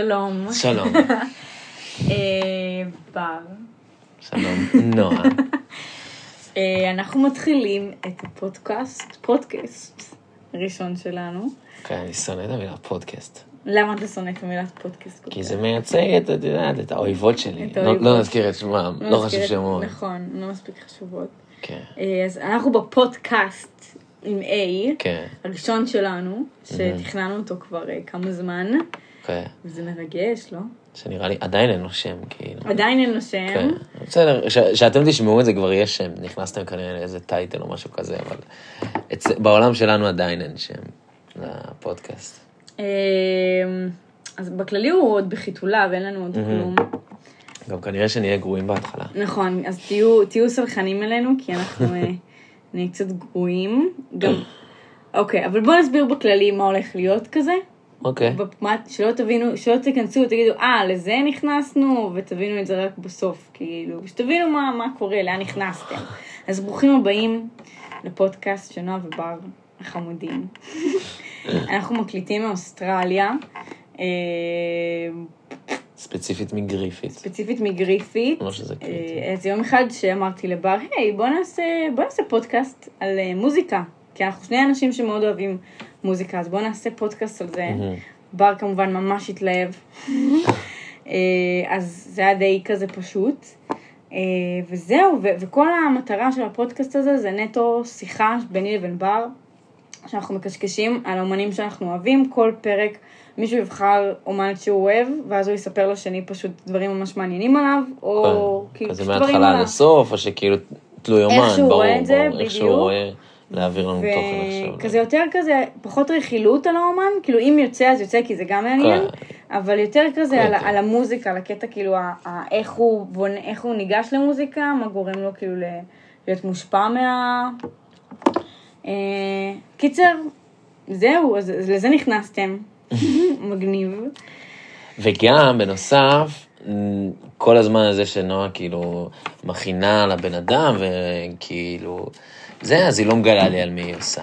שלום. שלום. אה, בר. שלום, נועה. אה, אנחנו מתחילים את הפודקאסט, פודקאסט הראשון שלנו. כן, אני שונא את המילה פודקאסט. למה אתה שונא את המילה פודקאסט? כי? זה מייצג את, את יודעת, את האויבות שלי. לא-. לא נזכיר את שמם, לא חשוב שמות. נכון, לא מספיק חשובות. כן, אה, אז אנחנו בפודקאסט עם A, כן, הראשון שלנו, שתכננו אותו כבר כמה זמן, כן. וזה מרגש, לא? שנראה לי עדיין אין לו שם, כאילו. עדיין אין לו שם. כן, בסדר, ש- שאתם תשמעו את זה כבר יש שם, נכנסתם כנראה לאיזה טייטל או משהו כזה, אבל אצ- בעולם שלנו עדיין אין שם לפודקאסט. אה, אז בכללי הוא עוד בחיתוליו, אין לנו עוד כלום. גם כנראה שנהיה גרועים בהתחלה. נכון, אז תהיו, תהיו סלחנים אלינו, כי אנחנו אה, נהיה קצת גרועים. גם, אוקיי, אבל בואו נסביר בכללי מה הולך להיות כזה. אוקיי. בפ- שלא תבינו, שלא תיכנסו ותגידו, אה, לזה נכנסנו, ותבינו את זה רק בסוף, כאילו, שתבינו מה, מה קורה, לאן נכנסתם. אז ברוכים הבאים לפודקאסט של נועה ובר החמודים. אנחנו מקליטים מאוסטרליה, אה, ספציפית מגריפית. ספציפית מגריפית. לא שזה קריטי. אה, אז יום אחד שאמרתי לבר, היי, בוא נעשה, בוא נעשה פודקאסט על אה, מוזיקה. כי אנחנו שני אנשים שמאוד אוהבים מוזיקה, אז בוא נעשה פודקאסט על זה. בר כמובן ממש התלהב. אה, אז זה היה די כזה פשוט. אה, וזהו, ו- וכל המטרה של הפודקאסט הזה זה נטו שיחה ביני לבין בר, שאנחנו מקשקשים על האומנים שאנחנו אוהבים. כל פרק מישהו יבחר אומן שהוא אוהב, ואז הוא יספר לשני פשוט דברים ממש מעניינים עליו, או כאילו כזה פשוט דברים מההתחלה עד עליו. הסוף, או שכאילו תלוי אומן, איך שהוא ברור, רואה את זה, ברור, איך שהוא בדיוק. רואה, להעביר לנו תוכן עכשיו. וכזה יותר כזה, פחות רכילות על האומן, כאילו אם יוצא אז יוצא כי זה גם מעניין, כן. אבל יותר כזה על, כן. על המוזיקה, על הקטע כאילו, ה- ה- איך הוא, בונה, איך הוא ניגש למוזיקה, מה גורם לו כאילו ל- להיות מושפע מה... אה, קיצר, זהו, אז, אז לזה נכנסתם, מגניב. וגם, בנוסף, כל הזמן הזה שנועה כאילו מכינה לבן אדם, וכאילו, זה, אז היא לא מגלה לי על מי היא עושה.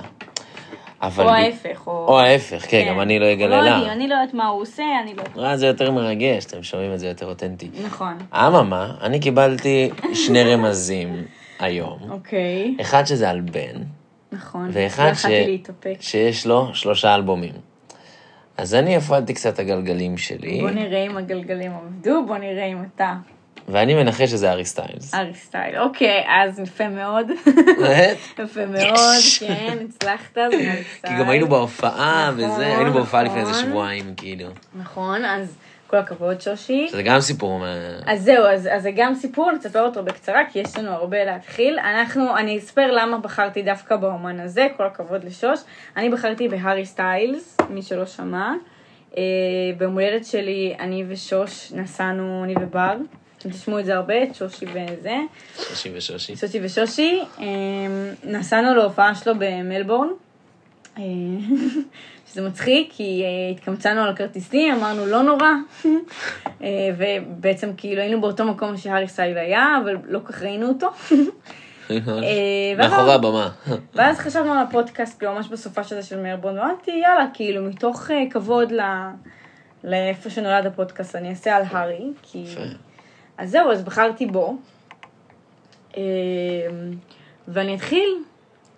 אבל... או היא- ההפך, או... או ההפך, כן, גם אני לא אגלה לא לה. יודעים, אני לא יודעת מה הוא עושה, אני לא יודעת. אה, זה יותר מרגש, אתם שומעים את זה יותר אותנטי. נכון, אממה, אני קיבלתי שני רמזים היום. אוקיי, אחד שזה על בן, נכון. ואחד לא ש... שיש לו שלושה אלבומים. אז אני הפעלתי קצת הגלגלים שלי, בוא נראה אם הגלגלים עבדו, בוא נראה אם אתה ואני מנחש שזה הארי סטיילס. הארי סטיילס. אוקיי, אז יפה מאוד. באמת? יפה מאוד, כן, הצלחת, זה הארי סטיילס. גם היינו בהופעה נכון, וזה, היינו בהופעה לפני איזה נכון. שבועיים, כאילו. נכון, אז כל הכבוד, שושי. שזה גם סיפור. אז זהו, אז, זה גם סיפור, נספר אותו בקצרה, כי יש לנו הרבה להתחיל. אנחנו, אני אספר למה בחרתי דווקא באומן הזה, כל הכבוד לשוש. אני בחרתי בהארי סטיילס, מי שלא שמע. אה, ביום הולדת שלי, אני ושוש נסענו, אני ובר. אתם תשמעו את זה הרבה, את שושי וזה. שושי ושושי. שושי ושושי. אה, נסענו להופעה שלו במלבורן. אה, שזה מצחיק, כי אה, התקמצנו על הכרטיסים, אמרנו לא נורא. אה, ובעצם כאילו היינו באותו מקום שהארי סטייל היה, אבל לא כך ראינו אותו. מאחורי הבמה. ואז חשבנו על הפודקאסט, כאילו ממש בסופה של זה של מלבורן, ואמרתי יאללה, כאילו מתוך כבוד. לאיפה שנולד הפודקאסט, אני אעשה על הארי, כי... אז זהו, אז בחרתי בו. אה, ואני אתחיל,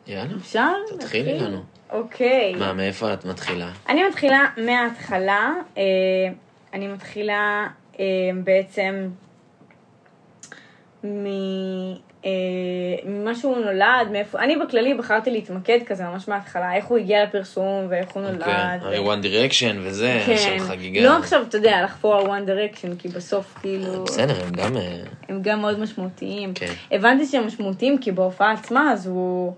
יאללה, אפשר? תתחילי? לנו. אוקיי. מה, מאיפה את מתחילה? אני מתחילה מההתחלה, אה, אני מתחילה אה, בעצם מ... אה, ממה שהוא נולד, מאיפה, אני בכללי בחרתי להתמקד כזה ממש מההתחלה, איך הוא הגיע לפרסום ואיך הוא נולד. אוקיי, הרי one direction וזה, כן, שם חגיגה. לא עכשיו, אתה יודע, לחפור על one direction, כי בסוף כאילו, בסדר, הם גם... אה, הם גם מאוד משמעותיים. כן. הבנתי שהם משמעותיים, כי בהופעה עצמה, אז הוא,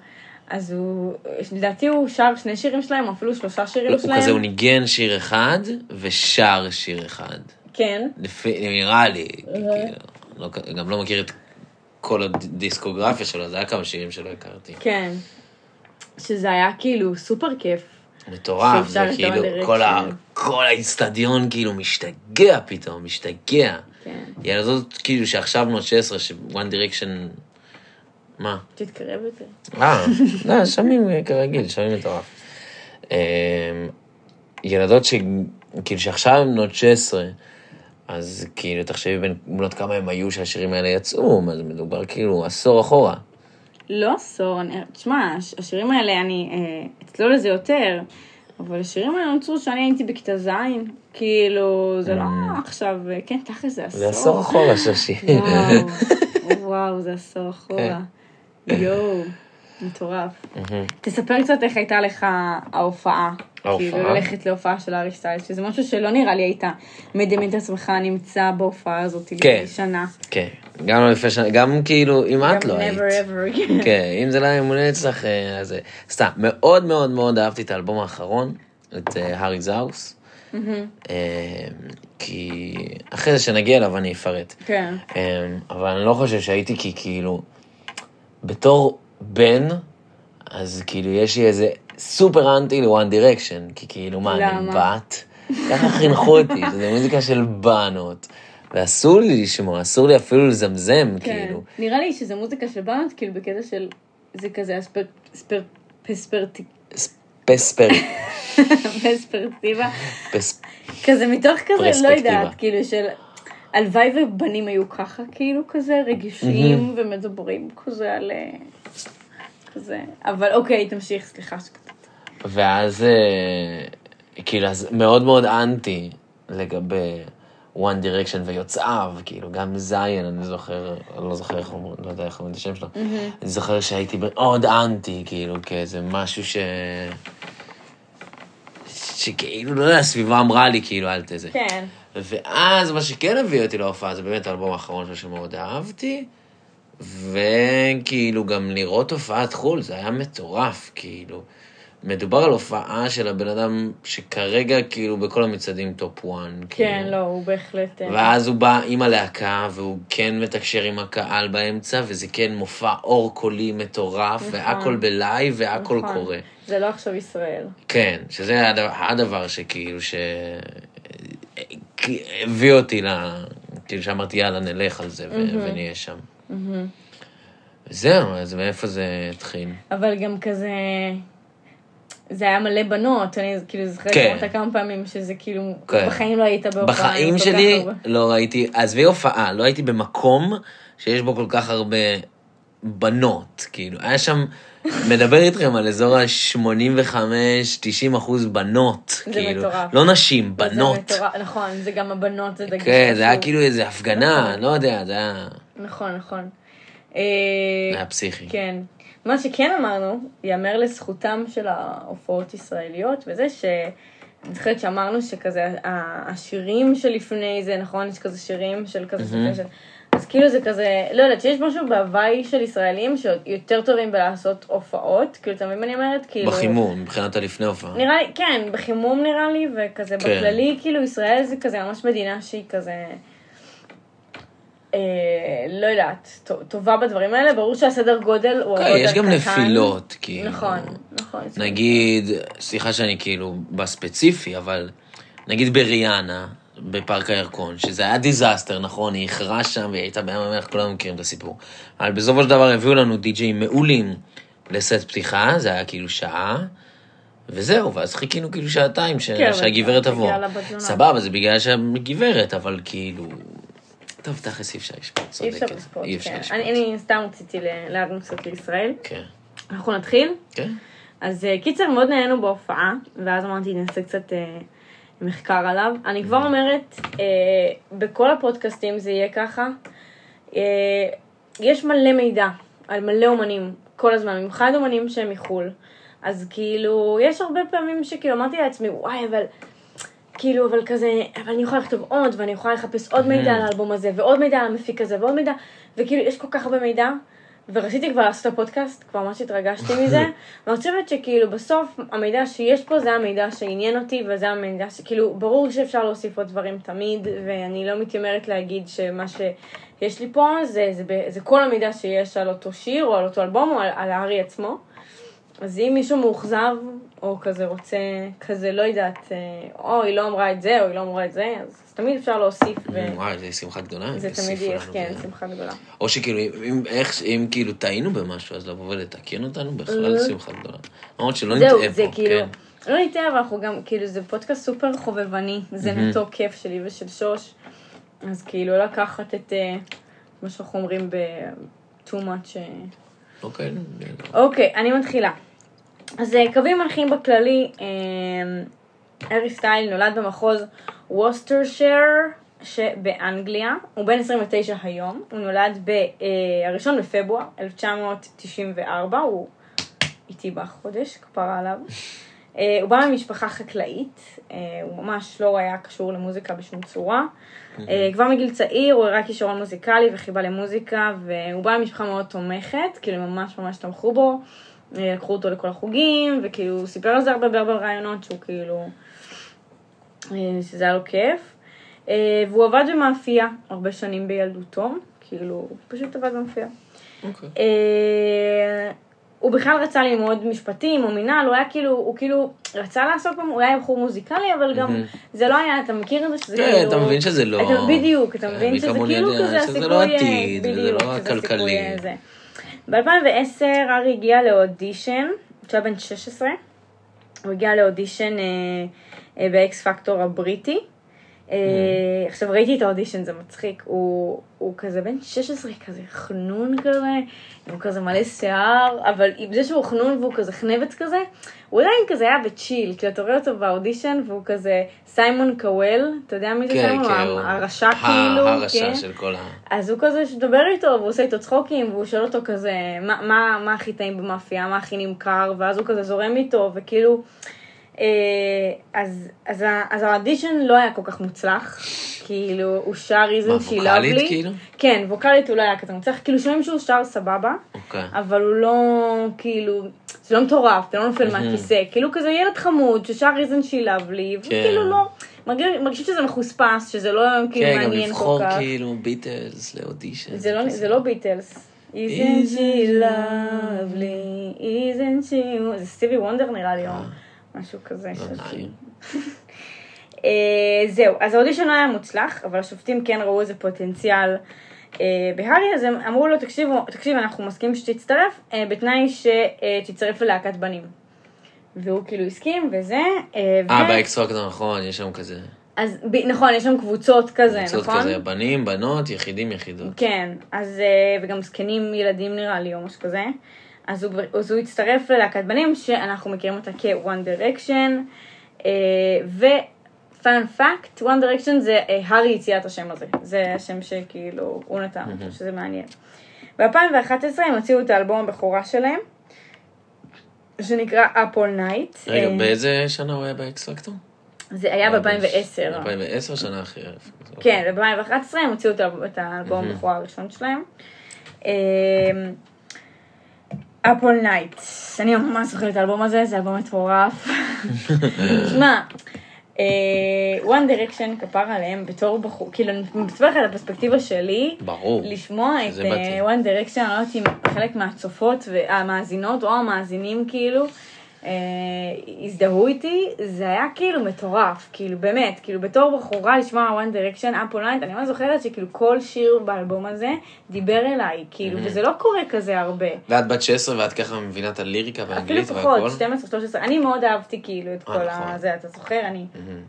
אז הוא, לדעתי הוא שר שני שירים שלהם, או אפילו שלושה שירים שלהם. הוא כזה, הוא ניגן שיר אחד ושר שיר אחד. כן. לפי, נראה לי, כאילו, לא, גם לא מכיר את כל הדיסקוגרפיה שלו, זה היה כמה שירים שלא הכרתי. כן. שזה היה כאילו סופר כיף. מטורף, וכאילו, ה-One כל, ה. כל האיצטדיון כאילו משתגע פתאום, משתגע. כן. ילדות כאילו שעכשיו בנות 16, ש-one direction, מה? תתקרב יותר. אה, לא, שומעים כרגיל, שומעים מטורף. אה, ילדות כאילו שעכשיו בנות 16, אז כאילו, תחשבי בין בנות כמה הם היו שהשירים האלה יצאו, אז מדובר כאילו עשור אחורה. לא עשור, אני- תשמע, הש- השירים האלה, אני אה, אצלול לזה יותר, אבל השירים האלה נוצרו שאני הייתי בכיתה ז', כאילו, זה לא עכשיו, אה, כן, תכל'ס זה עשור. זה עשור אחורה שושי. וואו, וואו, זה עשור אחורה. יואו, מטורף. תספר קצת איך הייתה לך ההופעה. ההופעה? כאילו ללכת להופעה של הארי סטיילס, שזה משהו שלא נראה לי היית מדמיין את עצמך נמצא בהופעה הזאת כן. לפני שנה. כן, גם לא לפני שנה, גם כאילו, אם את לא היית. כן, אם זה לא היה אמונה אצלך, אה, אז... אה, סתם, מאוד מאוד מאוד אהבתי את האלבום האחרון, את אה, הארי זאוס. כי אחרי זה שנגיע אליו אני אפרט. כן. אבל אני לא חושב שהייתי כי כאילו, בתור בן, אז כאילו יש לי איזה סופר אנטי לוואן דירקשן, כי כאילו מה, אני למה? בת? ככה חינכו אותי, שזה מוזיקה של בנות. ואסור לי לשמוע, אסור לי אפילו לזמזם, כן. כאילו. נראה לי שזה מוזיקה של בנות, כאילו בקטע של, זה כזה אספר, ספר, פספרטי, פספר, פספרטיבה, פס... כזה מתוך כזה, לא. יודעת, כאילו של, הלוואי ובנים היו ככה, כאילו כזה רגישים ומדברים כזה על, אה, כזה, אבל אוקיי, תמשיך, סליחה שקטעתי. ואז, אה, כאילו, אז מאוד מאוד אנטי לגבי One Direction ויוצאיו, כאילו, גם זיין, אני זוכר, אני לא זוכר איך אומרים, לא יודע איך אומרים את השם שלו, אני זוכר שהייתי מאוד אנטי, כאילו, כאיזה משהו ש... שכאילו, לא יודע, הסביבה אמרה לי, כאילו, אל תזה. כן. ואז מה שכן הביא אותי להופעה זה באמת האלבום האחרון שלו שמאוד אהבתי, וכאילו גם לראות הופעת חו"ל זה היה מטורף, כאילו. מדובר על הופעה של הבן אדם שכרגע כאילו בכל המצעדים טופ 1. כן, לא, הוא בהחלט... אה, ואז הוא בא עם הלהקה, והוא כן מתקשר עם הקהל באמצע, וזה כן מופע אורקולי מטורף, והכל בלייב והכל נכון. קורה. זה לא עכשיו ישראל. כן, שזה הדבר, הדבר שכאילו, ש... הביא אותי ל... כאילו שאמרתי, יאללה, נלך על זה ו... ונהיה שם. זהו, אז מאיפה זה התחיל? אבל גם כזה... זה היה מלא בנות, אני כאילו זוכרת כן. אמרת כמה פעמים שזה כאילו, כן. בחיים לא היית בהופעה. בחיים שלי הרבה. לא ראיתי, עזבי הופעה, לא הייתי במקום שיש בו כל כך הרבה בנות, כאילו, היה שם, מדבר איתכם על אזור ה-85-90 אחוז בנות, זה כאילו, מטורף. לא נשים, בנות. זה מטורף, נכון, זה גם הבנות, זה דגש כן, זה היה. כאילו איזה הפגנה, נכון. לא יודע, זה היה נכון, נכון. אה, היה פסיכי. כן. מה שכן אמרנו, ייאמר לזכותם של ההופעות ישראליות, וזה ש... אני זוכרת שאמרנו שכזה, השירים שלפני זה, נכון? יש כזה שירים של כזה סופי של... אז כאילו זה כזה, לא יודעת, שיש משהו בהוואי של ישראלים שיותר טובים בלעשות הופעות, כאילו, אתה מבין מה אני אומרת? כאילו... בחימום, מבחינת הלפני הופעה. נראה לי, כן, בחימום נראה לי, וכזה כן. בכללי, כאילו ישראל זה כזה ממש מדינה שהיא כזה, לא יודעת, טובה בדברים האלה, ברור שהסדר גודל הוא הרבה כן, יותר יש גם קטן. נפילות, כאילו. נכון, נכון. נגיד, סליחה שאני כאילו בספציפי, אבל נגיד בריאנה, בפארק הירקון, שזה היה disaster, נכון, היא איחרה שם והיא הייתה בים המלח, כולנו מכירים את הסיפור. אבל בסופו של דבר הביאו לנו די-ג'אים מעולים לסט פתיחה, זה היה כאילו שעה, וזהו, ואז חיכינו כאילו שעתיים ש... כן, שהגברת תבוא. סבבה, זה בגלל שהגברת, אבל כאילו... טוב, תכלס אי אפשר לשפוט, אי אפשר צודקת. לספוט, אי אפשר כן. לשפוט. אני אני סתם רציתי ל- להרים קצת לישראל. כן, אנחנו נתחיל? כן. אז אה, קיצר, מאוד נהנינו בהופעה, ואז אמרתי, נעשה קצת אה, מחקר עליו. אני כבר אומרת, אה, בכל הפודקאסטים זה יהיה ככה. יש מלא מידע על מלא אומנים, כל הזמן, במיוחד אומנים שהם מחו"ל. אז כאילו, יש הרבה פעמים שכאילו אמרתי לעצמי, וואי, אבל... כאילו, אבל כזה, אבל אני יכולה לכתוב עוד, ואני יכולה לחפש עוד מידע על האלבום הזה, ועוד מידע על המפיק הזה, ועוד מידע, וכאילו, יש כל כך הרבה מידע, ורציתי כבר לעשות את הפודקאסט, כבר ממש התרגשתי מזה, ואני חושבת שכאילו, בסוף, המידע שיש פה זה המידע שעניין אותי, וזה המידע שכאילו, ברור שאפשר להוסיף עוד דברים תמיד, ואני לא מתיימרת להגיד שמה שיש לי פה, זה, זה, זה, זה כל המידע שיש על אותו שיר, או על אותו אלבום, או על, על הארי עצמו. אז אם מישהו מאוכזב, או כזה רוצה, כזה לא יודעת, אה, או היא לא אמרה את זה, או היא לא אמרה את זה, אז תמיד אפשר להוסיף, וואי, זו שמחה גדולה. וזה תמיד יהיה, כן, ו- שמחה גדולה. או שכאילו, אם, איך, אם כאילו טעינו במשהו, אז לבוא ולתקן אותנו בכלל אה. שמחה גדולה. למרות שלא נטעה זה פה, כאילו, כן. לא נטעה, אבל אנחנו גם, כאילו, זה פודקאסט סופר חובבני, זה. נטו כיף שלי ושל שוש, אז כאילו, לקחת את אה, מה שאנחנו אומרים ב-too much. אוקיי. אוקיי, אני מתחילה. אז אה, קווים מנחים בכללי, אה, ארי סטייל נולד במחוז ווסטרשר שבאנגליה, הוא בן 29 היום, הוא נולד ב-1 בפברואר 1994, הוא איתי בחודש, כפרה עליו. אה, הוא בא ממשפחה חקלאית, אה, הוא ממש לא היה קשור למוזיקה בשום צורה. אה, כבר מגיל צעיר הוא הראה כישרון מוזיקלי וחיבה למוזיקה, והוא בא ממשפחה מאוד תומכת, כאילו ממש ממש תמכו בו. לקחו אותו לכל החוגים, וכאילו הוא סיפר על זה הרבה בהרבה רעיונות, שהוא כאילו, אה, שזה היה לו כיף. אה, והוא עבד במאפייה הרבה שנים בילדותו, כאילו, הוא פשוט עבד במאפייה. אוקיי. אה, הוא בכלל רצה ללמוד משפטים או מינהל, הוא היה כאילו, הוא כאילו רצה לעסוק, הוא היה בחור מוזיקלי, אבל גם מהמם. זה לא היה, אתה מכיר את זה שזה כן, כאילו... אתה מבין שזה לא... אתה, בדיוק, אתה מבין שזה כאילו כזה שזה הסיכוי... לא אה, עתיד, בדיוק, לא שזה כלכלי. הסיכוי, אה, זה. ב-2010 הארי הגיע לאודישן, כשהוא היה בן 16, הוא הגיע לאודישן אה, אה, באקס פקטור הבריטי. אה, עכשיו ראיתי את האודישן, זה מצחיק, הוא, הוא כזה בן 16, כזה חנון כזה, הוא כזה מלא שיער, אבל עם זה שהוא חנון והוא כזה חנבת כזה, הוא עדיין כזה היה ב-chill, כי אתה רואה אותו באודישן והוא כזה סיימון קוול, אתה יודע מי זה כן, סיימון? כן, הוא- הרשע כאילו, הרשע כן. של כל ה... אז הוא כזה שדבר איתו, והוא עושה איתו צחוקים, והוא שואל אותו כזה, מה, מה, מה הכי טעים במאפייה, מה הכי נמכר, ואז הוא כזה זורם איתו, וכאילו, אז, אז, ה- אז האודישן לא היה כל כך מוצלח, כאילו, הוא שר איזן מה, שהיא ווקאלית, לאבלי. כאילו? כן, ווקאלית הוא לא היה כזה מוצלח, כאילו שומעים שהוא שר סבבה, אוקיי. אבל הוא לא, כאילו, זה לא מטורף, אתה לא נופל מהכיסא, כאילו כזה ילד חמוד ששר איזן שהיא לאבלי, וכאילו לא, מרגיש- שזה מחוספס, שזה לא כאילו כן, גם מעניין כל לבחור כך. כאילו ביטלס לאודישן. זה לא, זה לא ביטלס. Isn't she lovely, isn't she... זה סטיבי וונדר נראה לי, משהו כזה. לא. אה, זהו, אז האודישן לא היה מוצלח, אבל השופטים כן ראו איזה פוטנציאל אה, בהארי, אז הם אמרו לו, תקשיבו, תקשיב, אנחנו מסכימים שתצטרף, אה, בתנאי שתצטרף ללהקת בנים. והוא כאילו הסכים, וזה. אה, באקס פקטור, נכון, יש שם כזה. אז ב- נכון, יש שם קבוצות כזה, קבוצות נכון? כזה, בנים, בנות, יחידים, יחידות. כן, אז, וגם זקנים ילדים נראה לי, או משהו כזה. אז הוא, אז הוא הצטרף ללהקת בנים, שאנחנו מכירים אותה כ-One Direction, אה, ו-fun fact, One Direction זה אה, הארי הציע את השם הזה. זה השם שכאילו הוא נתן אותו, שזה מעניין. ב-2011 הם הוציאו את האלבום הבכורה שלהם, שנקרא All Night. רגע, אה, באיזה שנה הוא היה באקס פקטור? זה היה ב-2010. 2010 שנה אחרי. כן, ב-2011 הם הוציאו את האל- את האלבום הבכורה הראשון שלהם. All Night, אני ממש זוכרת את האלבום הזה, זה אלבום מטורף. שמע, אה, One Direction כפר עליהם בתור בחור, כאילו אני מספרת על הפרספקטיבה שלי, ברור. לשמוע את שזה אה, Direction, אני לא יודעת אם חלק מהצופות והמאזינות או המאזינים כאילו, אה, הזדהו איתי, זה היה כאילו מטורף, כאילו באמת, כאילו בתור בחורה לשמוע One Direction, Up All Night, אני ממש זוכרת שכאילו כל שיר באלבום הזה דיבר אליי, כאילו, וזה לא קורה כזה הרבה. ואת בת 16 ואת ככה מבינה את הליריקה אפילו באנגלית פחות, והכל? 12, 13, אני מאוד אהבתי כאילו את אה, כל נכון. הזה, אתה זוכר? אני... מהמם.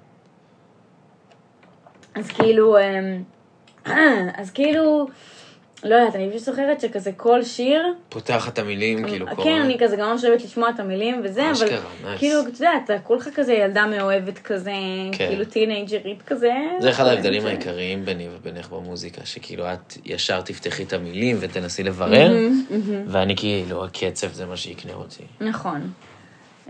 אז כאילו, אמ, אז כאילו, לא יודעת, אני פשוט זוכרת שכזה כל שיר, פותח את המילים, כאילו קורא. כן, אני כזה גם ממש אוהבת לשמוע את המילים וזה, אבל אשכרה, nice. כאילו, אתה יודע, אתה כולך כזה ילדה מאוהבת כזה, כן. כאילו טינאייג'רית כזה. זה אחד ההבדלים העיקריים ביני ובינך במוזיקה, שכאילו את ישר תפתחי את המילים ותנסי לברר, ואני כאילו, הקצב זה מה שיקנה אותי. נכון.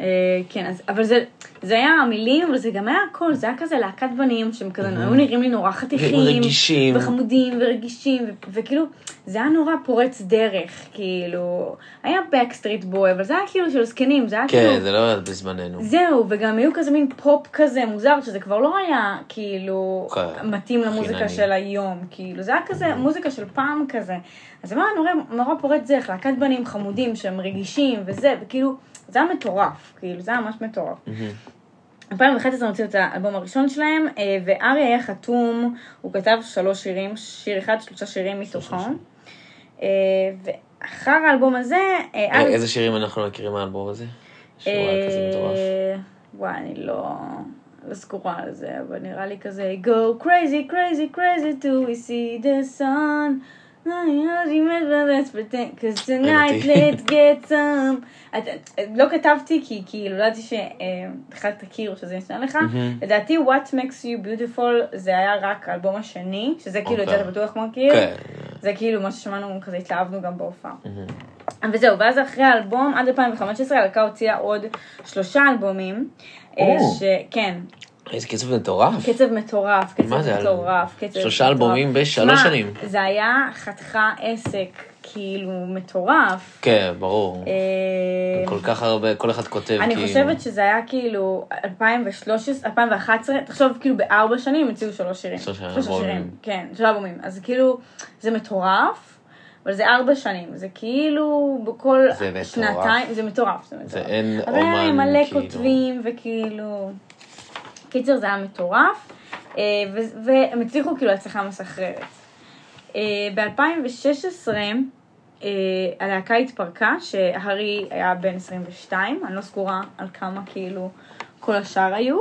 אה, כן, אז, אבל זה, זה היה המילים, אבל זה גם היה הכל, זה היה כזה להקת בנים, שהם כזה היו נראים לי נורא חתיכים. רגישים. וחמודים ורגישים, ו- וכאילו, זה היה נורא פורץ דרך, כאילו, היה Backstreet Boys, אבל זה היה כאילו של זקנים, זה היה כן, כאילו... זה לא היה בזמננו. זהו, וגם היו כזה מין פופ כזה מוזר, שזה כבר לא היה כאילו כן, מתאים למוזיקה חינני. של היום, כאילו, זה היה כזה מוזיקה של פעם כזה. אז זה היה נורא, נורא פורץ דרך, להקת בנים חמודים שהם רגישים וזה, וכאילו, זה היה מטורף, כאילו, זה היה ממש מטורף. מהמם. 2011 הם הוציאו את האלבום הראשון שלהם, אה, והארי היה חתום, הוא כתב שלוש שירים, שיר אחד, שלושה שירים מתוכו. אה, ואחר האלבום הזה, אה, איזה שירים אנחנו מכירים מהאלבום הזה? שהוא היה כזה מטורף. וואי, אני לא, לא סגורה על זה, אבל נראה לי כזה, go crazy, crazy, crazy till we see the sun. Cause tonight let's get some. לא כתבתי כי כאילו לא ידעתי שבכלל תכיר שזה נשמע לך. לדעתי What Makes You Beautiful זה היה רק האלבום השני, שזה כאילו את זה אוקיי. אתה בטוח מכיר. כן. זה כאילו מה ששמענו, כזה התלהבנו גם בהופעה. וזהו, ואז אחרי האלבום, עד 2015 הלהקה הוציאה עוד שלושה אלבומים. אה, או. ש... כן, איזה קצב מטורף. קצב מטורף, קצב מה זה, מטורף, קצב שלושה מטורף. אלבומים בשלוש שמע, שנים. זה היה חתיכה עסק, כאילו, מטורף. כן, ברור. אה, כל כך הרבה, כל אחד כותב כאילו... אני חושבת שזה היה כאילו 2013, 2011, תחשוב כאילו בארבע שנים הציעו שלוש שירים. שלוש שלושה. שירים, כן, שלושה אלבומים. אז כאילו, זה מטורף, אבל זה ארבע שנים. זה כאילו בכל זה מטורף. שנתיים, זה מטורף, זה מטורף. זה אין אבל היה אומן, מלא כאילו. כותבים וכאילו... קיצר, זה היה מטורף, אה, והם הצליחו כאילו הצלחה מסחררת. ב-2016 אה, הלהקה התפרקה, שהארי היה בן 22, אני לא סגורה על כמה כאילו כל השאר היו.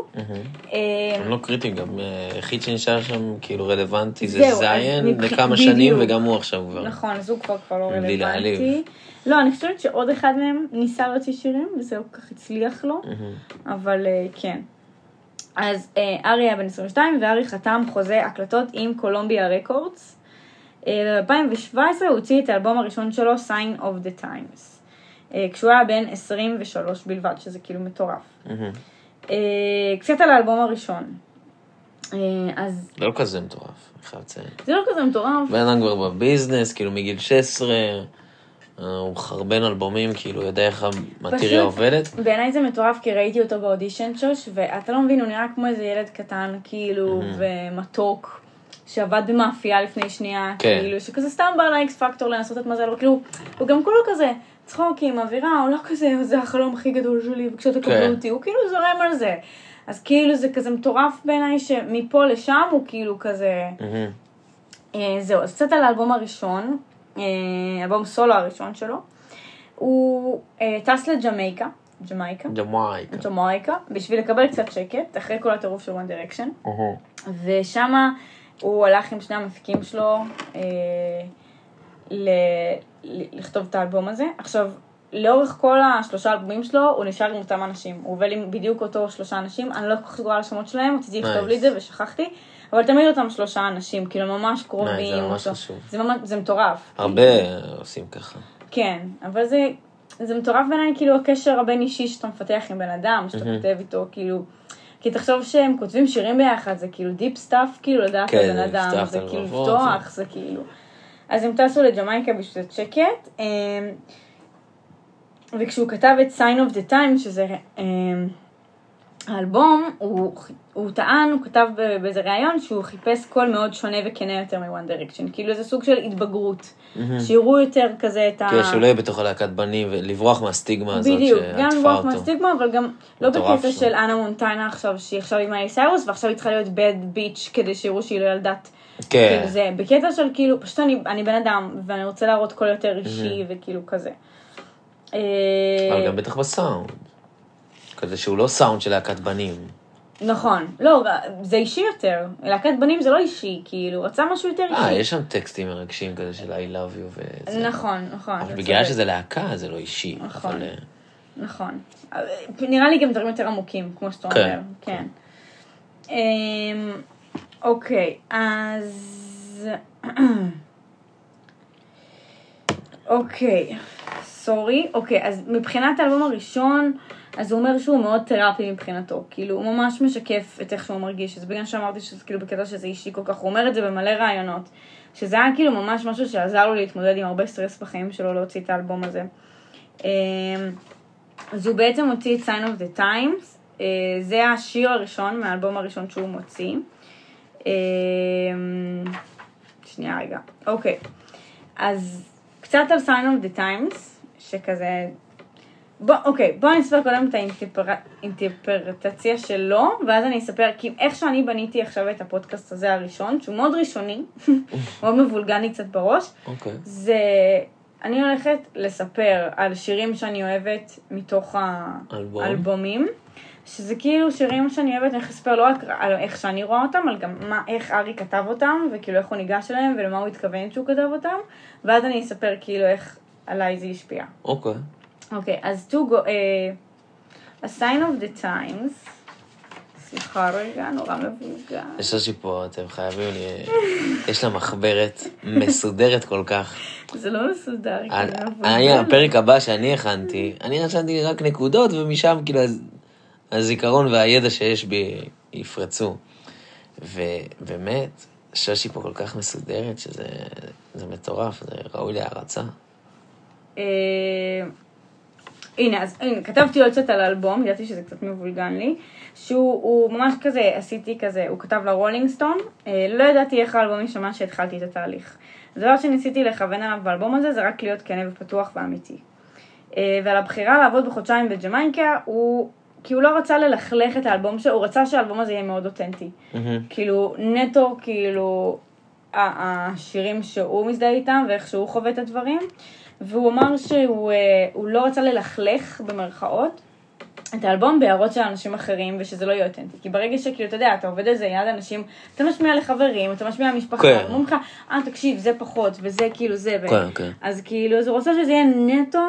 אה, הם לא קריטיים, גם אה, היחיד שנשאר שם כאילו רלוונטי זה זיין לכמה. שנים, וגם הוא עכשיו כבר. נכון, אז הוא כבר כבר לא בלי רלוונטי. לא, אני חושבת שעוד אחד מהם ניסה להוציא שירים, וזה לא כל כך הצליח לו. אבל כן. אז אה, ארי היה בן 22 וארי חתם חוזה הקלטות עם קולומביה רקורדס. ב-2017 הוא הוציא את האלבום הראשון שלו, Sign of the Times. אה, כשהוא היה בן 23 בלבד, שזה כאילו מטורף. מהמם. אה, קצת על האלבום הראשון. אה, אז לא כזה מטורף, אני חייב לציין. זה לא כזה מטורף. בן אדם כבר בביזנס, כאילו מגיל 16, אה, הוא מחרבן אלבומים, כאילו יודע איך המטריה עובדת. בעיניי זה מטורף כי ראיתי אותו באודישן שוש, ואתה לא מבין, הוא נראה כמו איזה ילד קטן, כאילו, ומתוק, שעבד במאפייה לפני שנייה, כן. כאילו, שכזה סתם בא לאקס פקטור לנסות את מזלו, כאילו, הוא גם כולו כזה צחוקים, אווירה, הוא לא כזה, זה החלום הכי גדול שלי, בבקשה תקבלו כן. אותי, הוא כאילו זורם על זה. אז כאילו זה כזה מטורף בעיניי שמפה לשם הוא כאילו כזה... אה, זהו, אז קצת על האלבום הראשון, אה, אלבום סולו הראשון שלו. הוא אה, טס לג'מייקה, ג'מייקה, ג'מאיקה. ג'מייקה, בשביל לקבל קצת שקט, אחרי כל הטירוף של One Direction. ושמה הוא הלך עם שני המפיקים שלו אה, ל- לכתוב את האלבום הזה. עכשיו, לאורך כל השלושה אלבומים שלו, הוא נשאר עם אותם אנשים. הוא עובד עם בדיוק אותו שלושה אנשים, אני לא כל כך סגורה על השמות שלהם, רציתי לכתוב לי את זה ושכחתי, אבל תמיד אותם שלושה אנשים, כאילו ממש קרובים. ניי, זה ממש חשוב. זה ממש, זה מטורף. הרבה עושים ככה. כן, אבל זה, זה מטורף בעיניי, כאילו, הקשר הבין אישי שאתה מפתח עם בן אדם, שאתה כותב איתו, כאילו... כי תחשוב שהם כותבים שירים ביחד, זה כאילו deep stuff, כאילו, לדעת כן, על בן זה אדם, זה כאילו לפתוח, זה כאילו... אז הם טסו לג'מייקה בשביל שקט, אמ, וכשהוא כתב את Sign of the Time, שזה אמ, האלבום, הוא, הוא טען, הוא כתב באיזה ראיון שהוא חיפש קול מאוד שונה וכנה יותר מ-One Direction, כאילו זה סוג של התבגרות, שיראו יותר כזה את ה... כן, שהוא לא יהיה בתוך הלהקת בנים ולברוח מהסטיגמה הזאת בדיוק, שעטפה גם לברוח אותו. מהסטיגמה, אבל גם לא בקטע. של אנה מונטיינה עכשיו, שהיא עכשיו עם סיירוס, ועכשיו היא צריכה להיות בד ביץ' כדי שיראו שהיא לא ילדת. כן. כאילו זה בקטע של כאילו, פשוט אני, אני בן אדם, ואני רוצה להראות קול יותר אישי וכאילו כזה. אה, אבל גם בטח בסאונד. כזה שהוא לא סאונד של להקת בנים. נכון, לא, זה אישי יותר, להקת בנים זה לא אישי, כאילו, רצה משהו יותר אישי. אה, יש שם טקסטים מרגשים כזה של I love you וזה. נכון, נכון. אבל בגלל. שזה להקה זה לא אישי. נכון. אבל, אה, נכון. נראה לי גם דברים יותר עמוקים, כמו שאתה כן. אומר. כן. אמ, אוקיי, אז... אוקיי, סורי. אוקיי, אז מבחינת האלבום הראשון, אז הוא אומר שהוא מאוד תרפי מבחינתו. כאילו, הוא ממש משקף את איך שהוא מרגיש. אז בגלל שאמרתי שזה כאילו בקטע שזה אישי כל כך, הוא אומר את זה במלא ראיונות. שזה היה כאילו ממש משהו שעזר לו להתמודד עם הרבה סטרס בחיים שלו להוציא את האלבום הזה. אמ, אז הוא בעצם הוציא את Sign of the Times, אה, זה השיר הראשון מהאלבום הראשון שהוא מוציא. אה, שנייה רגע, אוקיי. אז קצת על Sign of the Times, שכזה... בוא, אוקיי, בוא אני אספר קודם את האינטרפר- האינטרפרטציה שלו, ואז אני אספר, כי איך שאני בניתי עכשיו את הפודקאסט הזה הראשון, שהוא מאוד ראשוני, מאוד מבולגן לי קצת בראש, אוקיי. זה... אני הולכת לספר על שירים שאני אוהבת מתוך אלבום. האלבומים, שזה כאילו שירים שאני אוהבת, אני הולכת לספר לא רק על איך שאני רואה אותם, על גם מה, איך ארי כתב אותם, וכאילו איך הוא ניגש אליהם, ולמה הוא התכוון שהוא כתב אותם, ואז אני אספר כאילו איך עליי זה השפיע. אוקיי. אוקיי, אז to go, uh, a sign of the times, סליחה רגע, נורא מבוגר. יש לי פה, אתם חייבים לי... יש לה מחברת מסודרת כל כך. זה לא מסודר, כאילו, אני, הפרק הבא שאני הכנתי, אני רשמתי רק נקודות, ומשם כאילו הזיכרון והידע שיש בי יפרצו. ובאמת, שושי פה כל כך מסודרת, שזה זה מטורף, זה ראוי להערצה. הנה, אז הנה, כתבתי עוד קצת על האלבום, ידעתי שזה קצת מבולגן לי, שהוא הוא ממש כזה, עשיתי כזה, הוא כתב לרולינג סטון, אה, לא ידעתי איך האלבום יישמע שהתחלתי את התהליך. הדבר שניסיתי לכוון עליו באלבום הזה זה רק להיות כנה ופתוח ואמיתי. אה, ועל הבחירה לעבוד בחודשיים בג'מייקה, הוא, כי הוא לא רצה ללכלך את האלבום שלו, הוא רצה שהאלבום הזה יהיה מאוד אותנטי. כאילו, נטו, כאילו, השירים שהוא מזדהה איתם ואיך שהוא חווה את הדברים. והוא אמר שהוא אה, לא רצה ללכלך, במרכאות, את האלבום בהערות של אנשים אחרים, ושזה לא יהיה אותנטי. כי ברגע שכאילו, אתה יודע, אתה עובד על זה יד אנשים, אתה משמיע לחברים, אתה משמיע למשפחה, כן. אומרים לך, אה, תקשיב, זה פחות, וזה כאילו זה, ו... כן, כן. אז כאילו, אז הוא רוצה שזה יהיה נטו,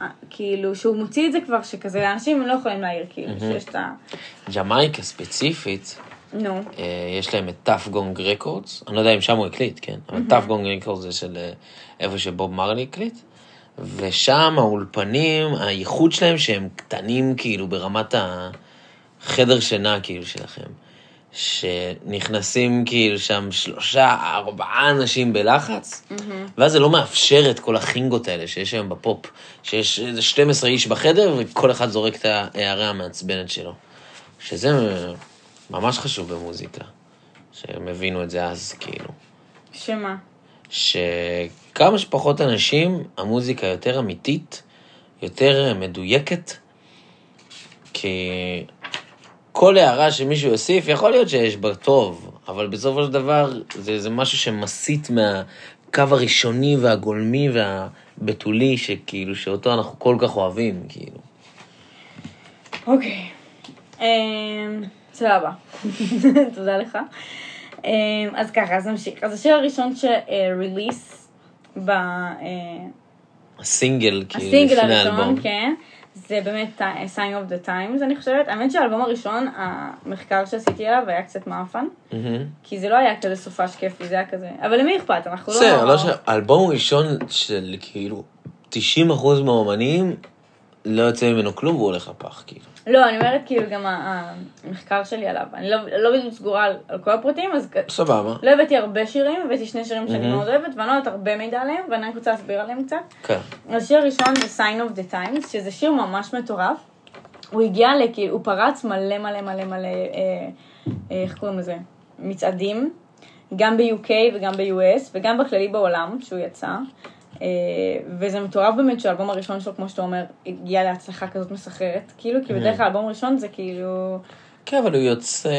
אה, כאילו, שהוא מוציא את זה כבר, שכזה, אנשים לא יכולים להעיר, כאילו, שיש את ה... ג'מייקה ספציפית, נו. אה, יש להם את טאף גונג רקורדס, אני לא יודע אם שם הוא הקליט, כן? אבל טאף גונג רקורדס זה של איפה שבוב מרלי הקליט, ושם האולפנים, הייחוד שלהם שהם קטנים כאילו ברמת החדר שינה כאילו שלכם. שנכנסים כאילו שם שלושה, ארבעה אנשים בלחץ, ואז זה לא מאפשר את כל החינגות האלה שיש היום בפופ, שיש איזה 12 איש בחדר וכל אחד זורק את ההערה המעצבנת שלו. שזה ממש חשוב במוזיקה, שהם הבינו את זה אז, כאילו. שמה? שכמה שפחות אנשים, המוזיקה יותר אמיתית, יותר מדויקת, כי כל הערה שמישהו יוסיף, יכול להיות שיש בה טוב, אבל בסופו של דבר זה, זה משהו שמסיט מהקו הראשוני והגולמי והבתולי, שכאילו, שאותו אנחנו כל כך אוהבים, כאילו. אוקיי. אמ, סבבה. תודה לך. אמ, אז ככה, אז נמשיך. אז השיר הראשון שריליס ב... אה, הסינגל, כאילו, הסינגל לפני הראשון, האלבום. כן, זה באמת ה- sign of the times, אני חושבת. האמת שהאלבום הראשון, המחקר שעשיתי עליו היה קצת מאפן. כי זה לא היה כזה סופש כיפי, זה היה כזה... אבל למי אכפת? אנחנו לא... בסדר, לא ש... האלבום הראשון של כאילו 90% מהאומנים, לא יוצא ממנו כלום והוא הולך לפח, כאילו. לא, אני אומרת כאילו גם המחקר שלי עליו. אני לא, לא בדיוק סגורה על, כל הפרטים, אז סבבה. לא הבאתי הרבה שירים, הבאתי שני שירים שאני. מאוד אוהבת, ואני לא יודעת הרבה מידע עליהם, ואני רק רוצה להסביר עליהם קצת. כן. השיר הראשון זה Sign of the Times, שזה שיר ממש מטורף. הוא הגיע לכאילו, הוא פרץ מלא מלא מלא מלא, אה, אה, איך קוראים לזה? מצעדים, גם ב-UK וגם ב-US, וגם בכללי בעולם, שהוא יצא. אה, וזה מטורף באמת שהאלבום הראשון שלו, כמו שאתה אומר, הגיע להצלחה כזאת מסחררת. כאילו, כי בדרך כלל האלבום הראשון זה כאילו... כן, אבל הוא יוצא,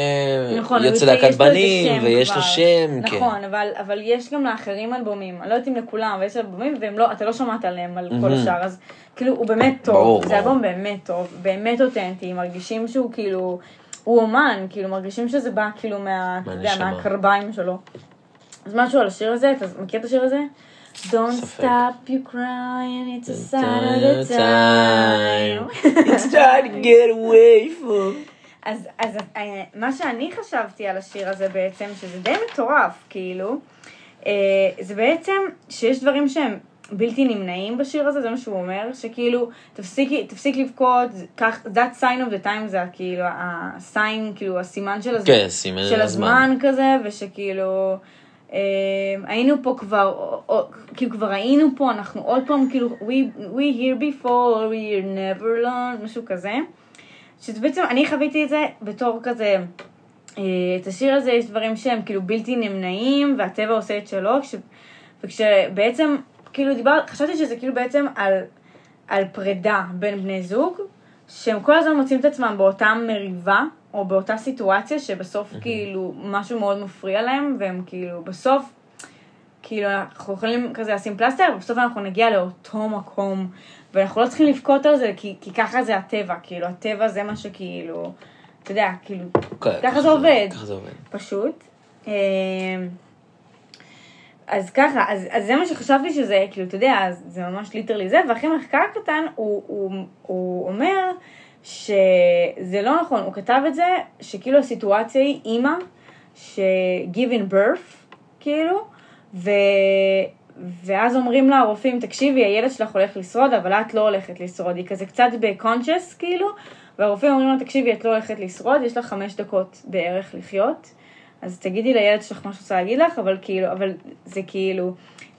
נכון, יוצא להקת בנים, ויש לו. שם, כן. נכון, אבל, אבל יש גם לאחרים אלבומים, אני לא יודעת אם לכולם, אבל יש אלבומים, ואתה לא שמעת עליהם על כל. השאר, אז כאילו, הוא באמת טוב, ברור, זה. אלבום באמת טוב, באמת אותנטי, מרגישים שהוא כאילו, הוא אומן, כאילו, מרגישים שזה בא כאילו מה. מהקרביים שלו. אז משהו על השיר הזה, אתה מכיר את השיר הזה? Don't ספק. stop you crying, it's a sign of the time. It's trying to get away from... אז, אז אה, מה שאני חשבתי על השיר הזה בעצם, שזה די מטורף, כאילו, אה, זה בעצם שיש דברים שהם בלתי נמנעים בשיר הזה, זה מה שהוא אומר, שכאילו, תפסיק, תפסיק לבכות, כך, that sign of the time זה כאילו, ה-sign, כאילו, הסימן של, הז... כן, סימן של הזמן. הזמן כזה, ושכאילו, היינו פה כבר, כאילו כבר היינו פה, אנחנו עוד פעם, כאילו, we, we here before, we never learn, משהו כזה. שזה בעצם, אני חוויתי את זה בתור כזה, אה, את השיר הזה יש דברים שהם כאילו בלתי נמנעים, והטבע עושה את שלו, כש, וכשבעצם, כאילו דיבר, חשבתי שזה כאילו בעצם על, על פרידה בין בני זוג, שהם כל הזמן מוצאים את עצמם באותה מריבה, או באותה סיטואציה, שבסוף כאילו משהו מאוד מפריע להם, והם כאילו בסוף, כאילו, אנחנו יכולים כזה לשים פלסטר, ובסוף אנחנו נגיע לאותו מקום, ואנחנו לא צריכים לבכות על זה, כי, כי ככה זה הטבע, כאילו, הטבע זה מה שכאילו, אתה יודע, כאילו, כן, ככה זה עובד. ככה זה עובד. פשוט. אז ככה, אז, אז זה מה שחשבתי שזה, כאילו, אתה יודע, זה ממש ליטרלי זה, ואחרי מחקר קטן, הוא, הוא, הוא אומר שזה לא נכון, הוא כתב את זה, שכאילו הסיטואציה היא אימא, ש-giving birth, כאילו, ו... ואז אומרים לה הרופאים, תקשיבי, הילד שלך הולך לשרוד, אבל את לא הולכת לשרוד. היא כזה קצת ב-conscious, כאילו, והרופאים אומרים לה, תקשיבי, את לא הולכת לשרוד, יש לך חמש דקות בערך לחיות. אז תגידי לילד שלך מה שרוצה להגיד לך, אבל כאילו, אבל זה כאילו,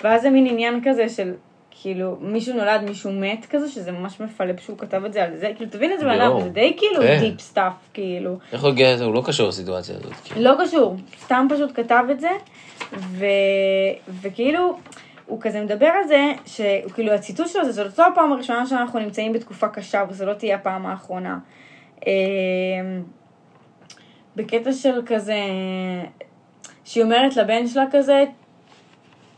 ואז זה מין עניין כזה של, כאילו, מישהו נולד, מישהו מת כזה, שזה ממש מפלא שהוא כתב את זה על זה, כאילו, תבין את זה יואו. זה די כאילו כן. deep stuff, כאילו. איך הוא הגיע לזה? הוא לא קשור לסיטואציה הזאת. כאילו. לא קשור, סתם פשוט כתב את זה, ו... וכאילו, הוא כזה מדבר על זה, שכאילו הציטוט שלו זה, זאת לא הפעם הראשונה שאנחנו נמצאים בתקופה קשה, וזו לא תהיה הפעם האחרונה. בקטע של כזה, שהיא אומרת לבן שלה כזה,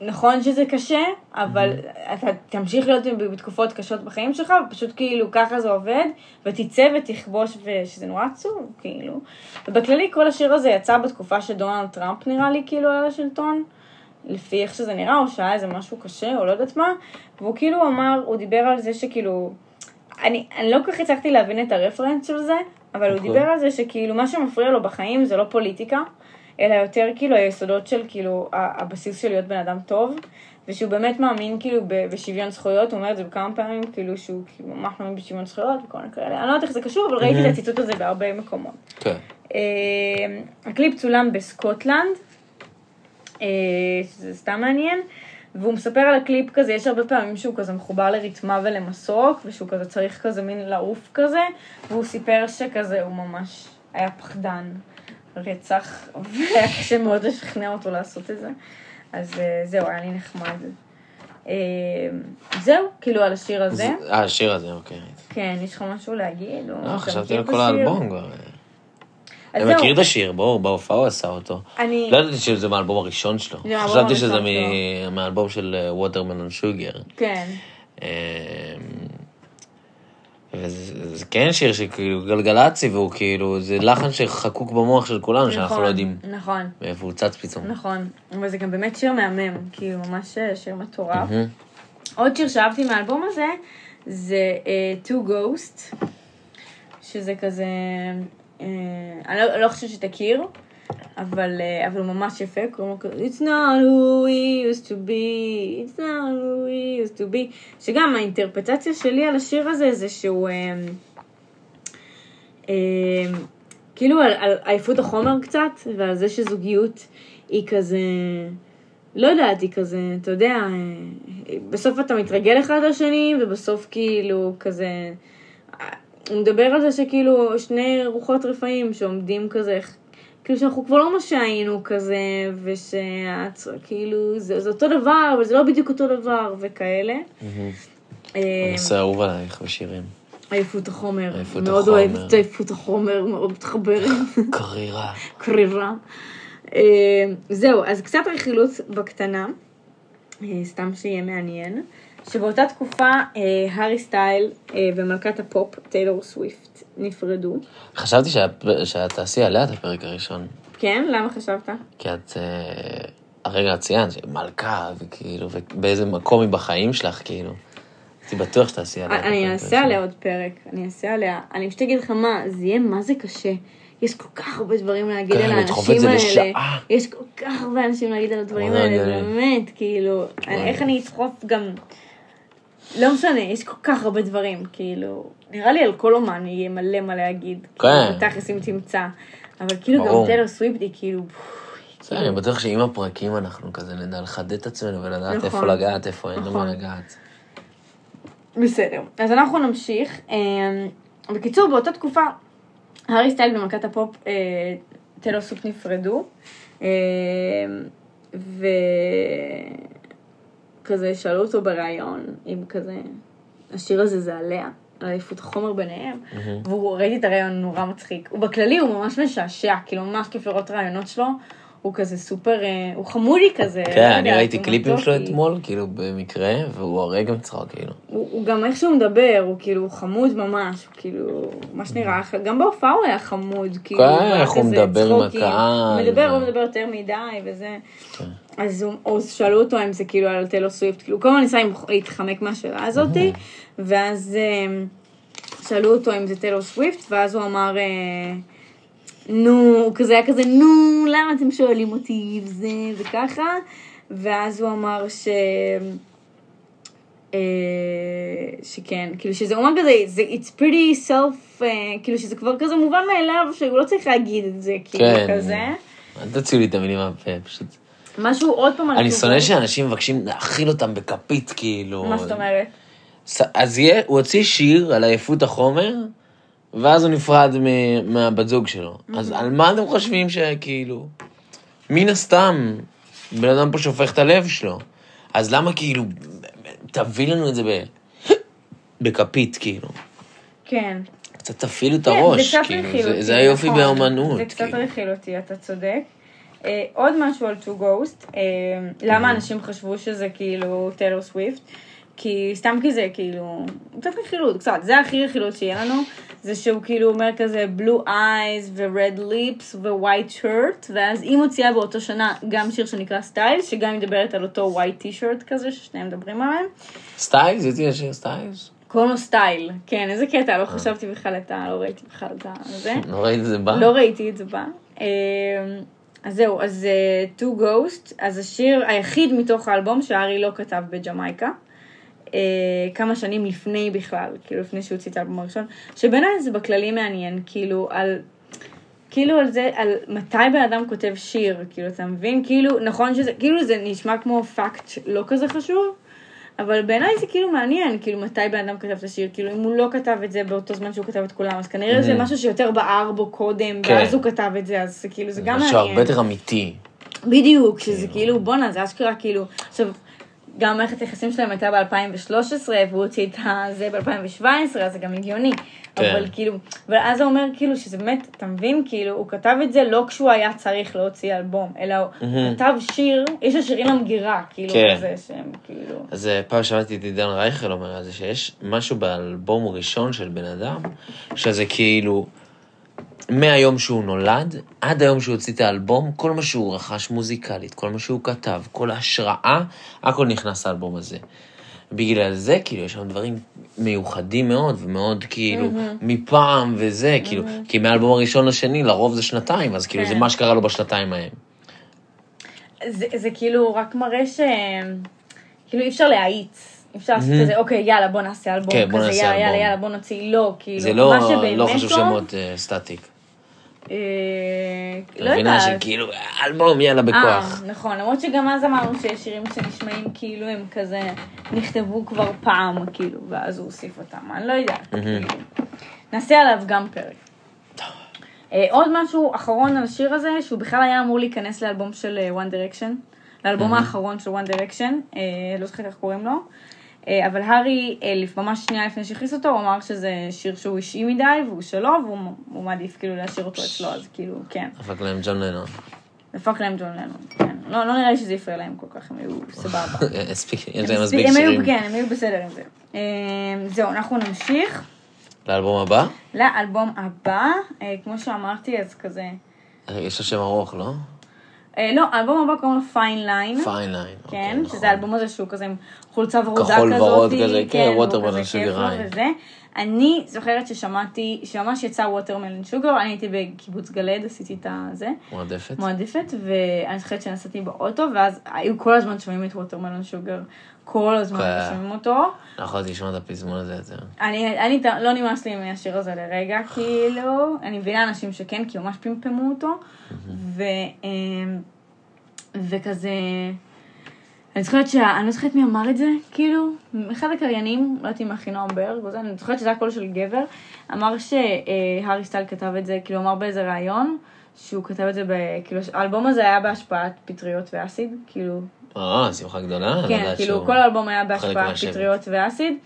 נכון שזה קשה, אבל אתה תמשיך להיות בתקופות קשות בחיים שלך, ופשוט כאילו ככה זה עובד, ותצא ותכבוש, ושזה נורא עצוב, כאילו. ובכללי כל השיר הזה יצא בתקופה שדונלד טראמפ נראה לי כאילו על השלטון, לפי איך שזה נראה, או שהיה איזה משהו קשה, או לא יודעת מה, והוא כאילו אמר, הוא דיבר על זה שכאילו, אני, אני לא כל כך הצלחתי להבין את הרפרנס של זה, אבל הוא אוקיי. דיבר על זה שכאילו מה שמפריע לו בחיים זה לא פוליטיקה, אלא יותר כאילו היסודות של כאילו הבסיס של להיות בן אדם טוב, ושהוא באמת מאמין כאילו בשוויון זכויות, הוא אומר את זה בכמה פעמים, כאילו שהוא כאילו ממש מאמין בשוויון זכויות וכל מיני כאלה, אני לא יודעת איך זה קשור, אבל ראיתי את הציטוט הזה בהרבה מקומות. כן. אה, הקליפ צולם בסקוטלנד, אה, שזה סתם מעניין, והוא מספר על הקליפ כזה, יש הרבה פעמים שהוא כזה מחובר לריתמה ולמסוק, ושהוא כזה צריך כזה מין לעוף כזה, והוא סיפר שכזה הוא ממש היה פחדן רצח, והיה קשה מאוד לשכנע אותו לעשות את זה. אז אה, זהו, היה לי נחמד. אה, זהו, כאילו על השיר הזה. זה- אה, השיר הזה, אוקיי. כן, יש לך משהו להגיד? לא, חשבתי על כל? האלבום כבר. אני. מכיר את השיר, ברור, בהופעה הוא עשה אותו. אני... לא ידעתי שזה מהאלבום הראשון שלו. חשבתי שזה מ- מהאלבום של ווטרמלון שוגר. כן. וזה זה כן שיר שכאילו גלגלצי, והוא כאילו, זה לחן שחקוק במוח של כולנו, שאנחנו נכון, לא יודעים נכון, מאיפה הוא צץ פתאום. נכון. אבל זה גם באמת שיר מהמם, כאילו ממש שיר מטורף. מהמם. עוד שיר שאהבתי מהאלבום הזה, זה uh, Two Ghost, שזה כזה, אני לא, לא חושבת שתכיר, אבל, uh, אבל הוא ממש יפה, קוראים לו כזה, It's not who we used to be, it's not who we used to be, שגם האינטרפטציה שלי על השיר הזה זה שהוא, um, כאילו על, על עייפות החומר קצת, ועל זה שזוגיות היא כזה, לא יודעת, היא כזה, אתה יודע, אה, בסוף אתה מתרגל אחד לשני, ובסוף כאילו כזה, אה, הוא מדבר על זה שכאילו שני רוחות רפאים שעומדים כזה, כאילו שאנחנו כבר לא מה שהיינו כזה, ושכאילו זה, זה אותו דבר, אבל זה לא בדיוק אותו דבר, וכאלה. מהמם. אה, הנושא האהוב עלייך בשירים. עייפות החומר, עייפות מאוד החומר. אוהבת את עייפות החומר, מאוד מתחברת. קרירה. קרירה. אה, זהו, אז קצת רכילות בקטנה, אה, סתם שיהיה מעניין, שבאותה תקופה אה, הארי סטייל אה, ומלכת הפופ טיילור סוויפט נפרדו. חשבתי שאת- תעשי עליה את הפרק הראשון. כן? למה חשבת? כי את... אה, הרגע ציינת, מלכה, וכאילו, ובאיזה מקום היא בחיים שלך, כאילו. הייתי בטוח שתעשי עליה. אני אעשה. עליה עוד פרק, אני אעשה עליה. אני פשוט אגיד לך מה, זה יהיה מה זה קשה. יש כל כך הרבה דברים להגיד כן, על האנשים האלה. יש כל כך הרבה אנשים להגיד על הדברים האלה. באמת, כאילו, איך אני אדחוף גם... לא משנה, יש כל כך הרבה דברים, כאילו, נראה לי על כל אומן יהיה מלא מה להגיד. כן. כאילו, בתכלס אם תמצא. אבל כאילו גם ברור. טיילור סוויפט היא כאילו... בסדר, אני בטוח שעם הפרקים אנחנו כזה נדע לחדד את עצמנו ולדעת נכון. איפה לגעת, איפה אין נכון. למה לגעת. בסדר, אז אנחנו נמשיך. אה, בקיצור, באותה תקופה, הארי סטייל ומלכת הפופ אה, טיילור סוויפט נפרדו. אה, וכזה שאלו אותו בריאיון, אם כזה, השיר הזה זה עליה, על עייפות החומר ביניהם, והוא, ראיתי את הריאיון נורא מצחיק. הוא בכללי, הוא ממש משעשע, כאילו ממש כיף לראות ראיונות שלו. הוא כזה סופר, אה, הוא חמודי כזה. לא כן, אני יודעת, ראיתי קליפים שלו. אתמול, כאילו, במקרה, והוא הרגע מצחוק, כאילו. הוא, הוא גם איך שהוא מדבר, הוא כאילו חמוד ממש, הוא כאילו, מה שנראה. גם בהופעה הוא היה חמוד, כאילו, כן, איך הוא כזה מדבר עם. הקהל, הוא מדבר, הוא מדבר יותר מדי וזה. כן. אז הוא, שאלו אותו אם זה כאילו על טלו סוויפט, כאילו, כל הזמן ניסה להתחמק מהשאלה הזאתי, ואז אה, שאלו אותו אם זה טלו סוויפט, ואז הוא אמר, אה, נו, הוא כזה היה כזה, נו, למה אתם שואלים אותי וזה וככה, ואז הוא אמר ש... אה, שכן, כאילו שזה אומר כזה, זה it's pretty self, כאילו שזה כבר כזה מובן מאליו, שהוא לא צריך להגיד את זה, כאילו כן. כזה. אל תוציאו לי את המילים מהפה, פשוט. משהו עוד פעם אני שונא. שאנשים מבקשים להאכיל אותם בכפית, כאילו. מה זאת אומרת? אז יהיה, הוא הוציא שיר על עייפות החומר, ואז הוא נפרד מ- מהבת זוג שלו. אז על מה אתם חושבים שכאילו... מן הסתם, בן אדם פה שופך את הלב שלו. אז למה כאילו, תביא לנו את זה ב... בכפית, כאילו. כן. קצת תפעילו את כן, הראש, זה קצת כאילו. זה- זה היופי נכון. באמנות, זה קצת כאילו. רכיל אותי, אתה צודק. אה, עוד משהו על טו גוסט, למה אנשים חשבו שזה כאילו טיילור סוויפט? כי סתם כי זה כאילו, קצת רכילות, קצת, זה הכי רכילות שיהיה לנו, זה שהוא כאילו אומר כזה blue eyes ו-red lips ו-white shirt, ואז היא מוציאה באותו שנה גם שיר שנקרא Style, שגם מדברת על אותו white t-shirt כזה, ששניהם מדברים עליהם. סטיילס? יוציא השיר סטיילס? קוראים לו Style, כן, איזה קטע, לא חשבתי בכלל את ה... לא ראיתי בכלל את זה. לא ראית את זה בא? לא ראיתי את זה בא. אז זהו, אז אה, Two Ghosts, אז השיר היחיד מתוך האלבום שהארי לא כתב בג'מייקה. אה, כמה שנים לפני בכלל, כאילו לפני שהוא הוציא את האלבום הראשון, שבעיניי זה בכללי מעניין, כאילו על, כאילו על זה, על מתי בן אדם כותב שיר, כאילו אתה מבין? כאילו, נכון שזה, כאילו זה נשמע כמו פאקט לא כזה חשוב, אבל בעיניי זה כאילו מעניין, כאילו מתי בן אדם כתב את השיר, כאילו אם הוא לא כתב את זה באותו זמן שהוא כתב את כולם, אז כנראה זה משהו שיותר בער בו קודם, כן. ואז הוא כתב את זה, אז כאילו זה גם משהו מעניין. הרבה יותר אמיתי. בדיוק, שזה כאילו, בואנה, זה אשכרה כאילו, עכשיו, גם מערכת היחסים שלהם הייתה ב-2013, והוא הוציא את זה ב-2017, אז זה גם הגיוני. כן. אבל כאילו, אבל אז זה אומר כאילו שזה באמת, אתה מבין, כאילו, הוא כתב את זה לא כשהוא היה צריך להוציא אלבום, אלא הוא כתב שיר, יש לו שירים למגירה, כאילו, כן. כזה, שהם כאילו... אז אה, פעם שמעתי את עידן רייכל אומר על זה שיש משהו באלבום הראשון של בן אדם, שזה כאילו, מהיום שהוא נולד, עד היום שהוא הוציא את האלבום, כל מה שהוא רכש מוזיקלית, כל מה שהוא כתב, כל ההשראה, הכל נכנס לאלבום הזה. בגלל זה, כאילו, יש שם דברים מיוחדים מאוד, ומאוד כאילו, מפעם וזה, כאילו, כי מהאלבום הראשון לשני, לרוב זה שנתיים, אז כאילו, זה כן. מה שקרה לו בשנתיים ההם. זה, זה כאילו רק מראה ש... כאילו אי אפשר להאיץ. אי אפשר לעשות כזה, אוקיי, יאללה, בוא נעשה אלבום כן, כזה, יאללה, יאללה, אלבום. יאללה, בוא נוציא, לא, כאילו, זה לא, מה שבאמת לא חשוב שמות אה, סטטיק. אה, לא מבינה יודעת. שכאילו, אלבום, יאללה, בכוח. אה, נכון, למרות שגם אז אמרנו שיש שירים שנשמעים כאילו הם כזה נכתבו כבר פעם, כאילו, ואז הוא הוסיף אותם, אני לא יודעת. כאילו. נעשה עליו גם פרק. אה, עוד משהו אחרון על השיר הזה, שהוא בכלל היה אמור להיכנס לאלבום של One Direction, לאלבום האחרון של One Direction, לא זוכרת איך קוראים לו, אבל הארי, אה, ממש שנייה לפני שהכניס אותו, הוא אמר שזה שיר שהוא אישי מדי, והוא שלו, והוא הוא מעדיף כאילו להשאיר אותו אצלו, אז כאילו, כן. דפק להם ג'ון לנון. דפק להם ג'ון לנון, כן. לא, לא נראה לי שזה הפריע להם כל כך, הם היו סבבה. יש להם מספיק הם היו, שירים. כן, הם היו בסדר עם זה. אה, זהו, אנחנו נמשיך לאלבום הבא? לאלבום הבא. אה, כמו שאמרתי, אז כזה... אה, יש לו שם ארוך, לא? אה, לא, האלבום הבא קוראים לו Fine Line. Fine Line. כן, שזה האלבום הזה שהוא כזה עם חולצה ורודה כזאת. כחול ורוד כזה, כן, Watermelon לו עין. וזה. אני זוכרת ששמעתי, שממש יצא ווטרמלון שוגר, אני הייתי בקיבוץ גלעד, עשיתי את הזה. מועדפת. מועדפת, ואני זוכרת שנסעתי באוטו, ואז היו כל הזמן שומעים את ווטרמלון שוגר. כל הזמן כן. שומעים אותו. לא יכולתי לשמוע את הפזמון הזה יותר. אני, אני, לא נמאס לי מהשיר הזה לרגע, כאילו, אני מבינה אנשים שכן, כי ממש פמפמו אותו, ו, אמ, וכזה, אני זוכרת שה... אני לא זוכרת מי אמר את זה, כאילו, אחד הקריינים, לא יודעת אם אחינועם ברג, אני זוכרת שזה היה קול של גבר, אמר שהארי סטייל כתב את זה, כאילו, אמר באיזה ראיון, שהוא כתב את זה, ב, כאילו, האלבום הזה היה בהשפעת פטריות ואסיד, כאילו, אה, שמחה גדולה. כן, כאילו כל האלבום היה מהשבט. פטריות ואסיד.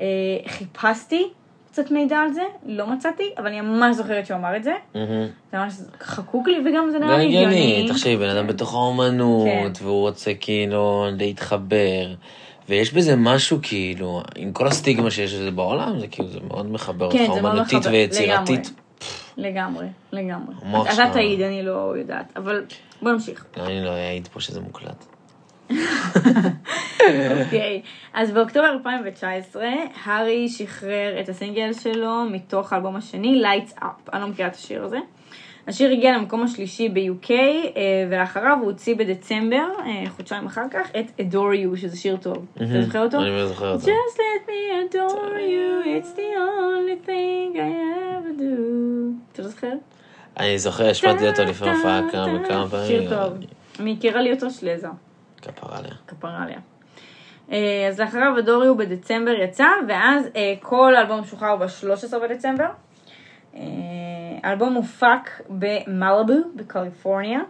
אה, חיפשתי קצת מידע על זה, לא מצאתי, אבל אני ממש זוכרת שהוא אמר את זה. זה ממש חקוק לי, וגם זה נראה לי הגיוני. תחשבי, בן אדם כן. בתוך האומנות, כן. והוא רוצה כאילו להתחבר, ויש בזה משהו כאילו, עם כל הסטיגמה שיש לזה בעולם, זה כאילו, זה מאוד מחבר כן, אותך, אומנותית מחבר, ויצירתית. לגמרי, לגמרי. אתה. תעיד, אני לא יודעת, אבל בוא נמשיך. אני לא אעיד פה שזה מוקלט. אוקיי, אז באוקטובר 2019, הארי שחרר את הסינגל שלו מתוך האלבום השני, Lights Up. אני לא מכירה את השיר הזה. השיר הגיע למקום השלישי ב-UK, אה, ולאחריו הוא הוציא בדצמבר, אה, חודשיים אחר כך, את Adore You, שזה שיר טוב. אתה זוכר אותו? אני זוכר אותו. Just let me adore you, it's the only thing I ever do. אתה לא זוכר? אני זוכר, השמעתי אותו לפני הופעה כמה וכמה פעמים. שיר טוב. אני הכירה לי אותו שלזה. כפרה עליה. כפרה עליה. אה, אז לאחריו הדורי הוא בדצמבר יצא, ואז אה, כל האלבום שוחרר ב-13 בדצמבר. אה, האלבום הופק במלאבו, בקליפורניה.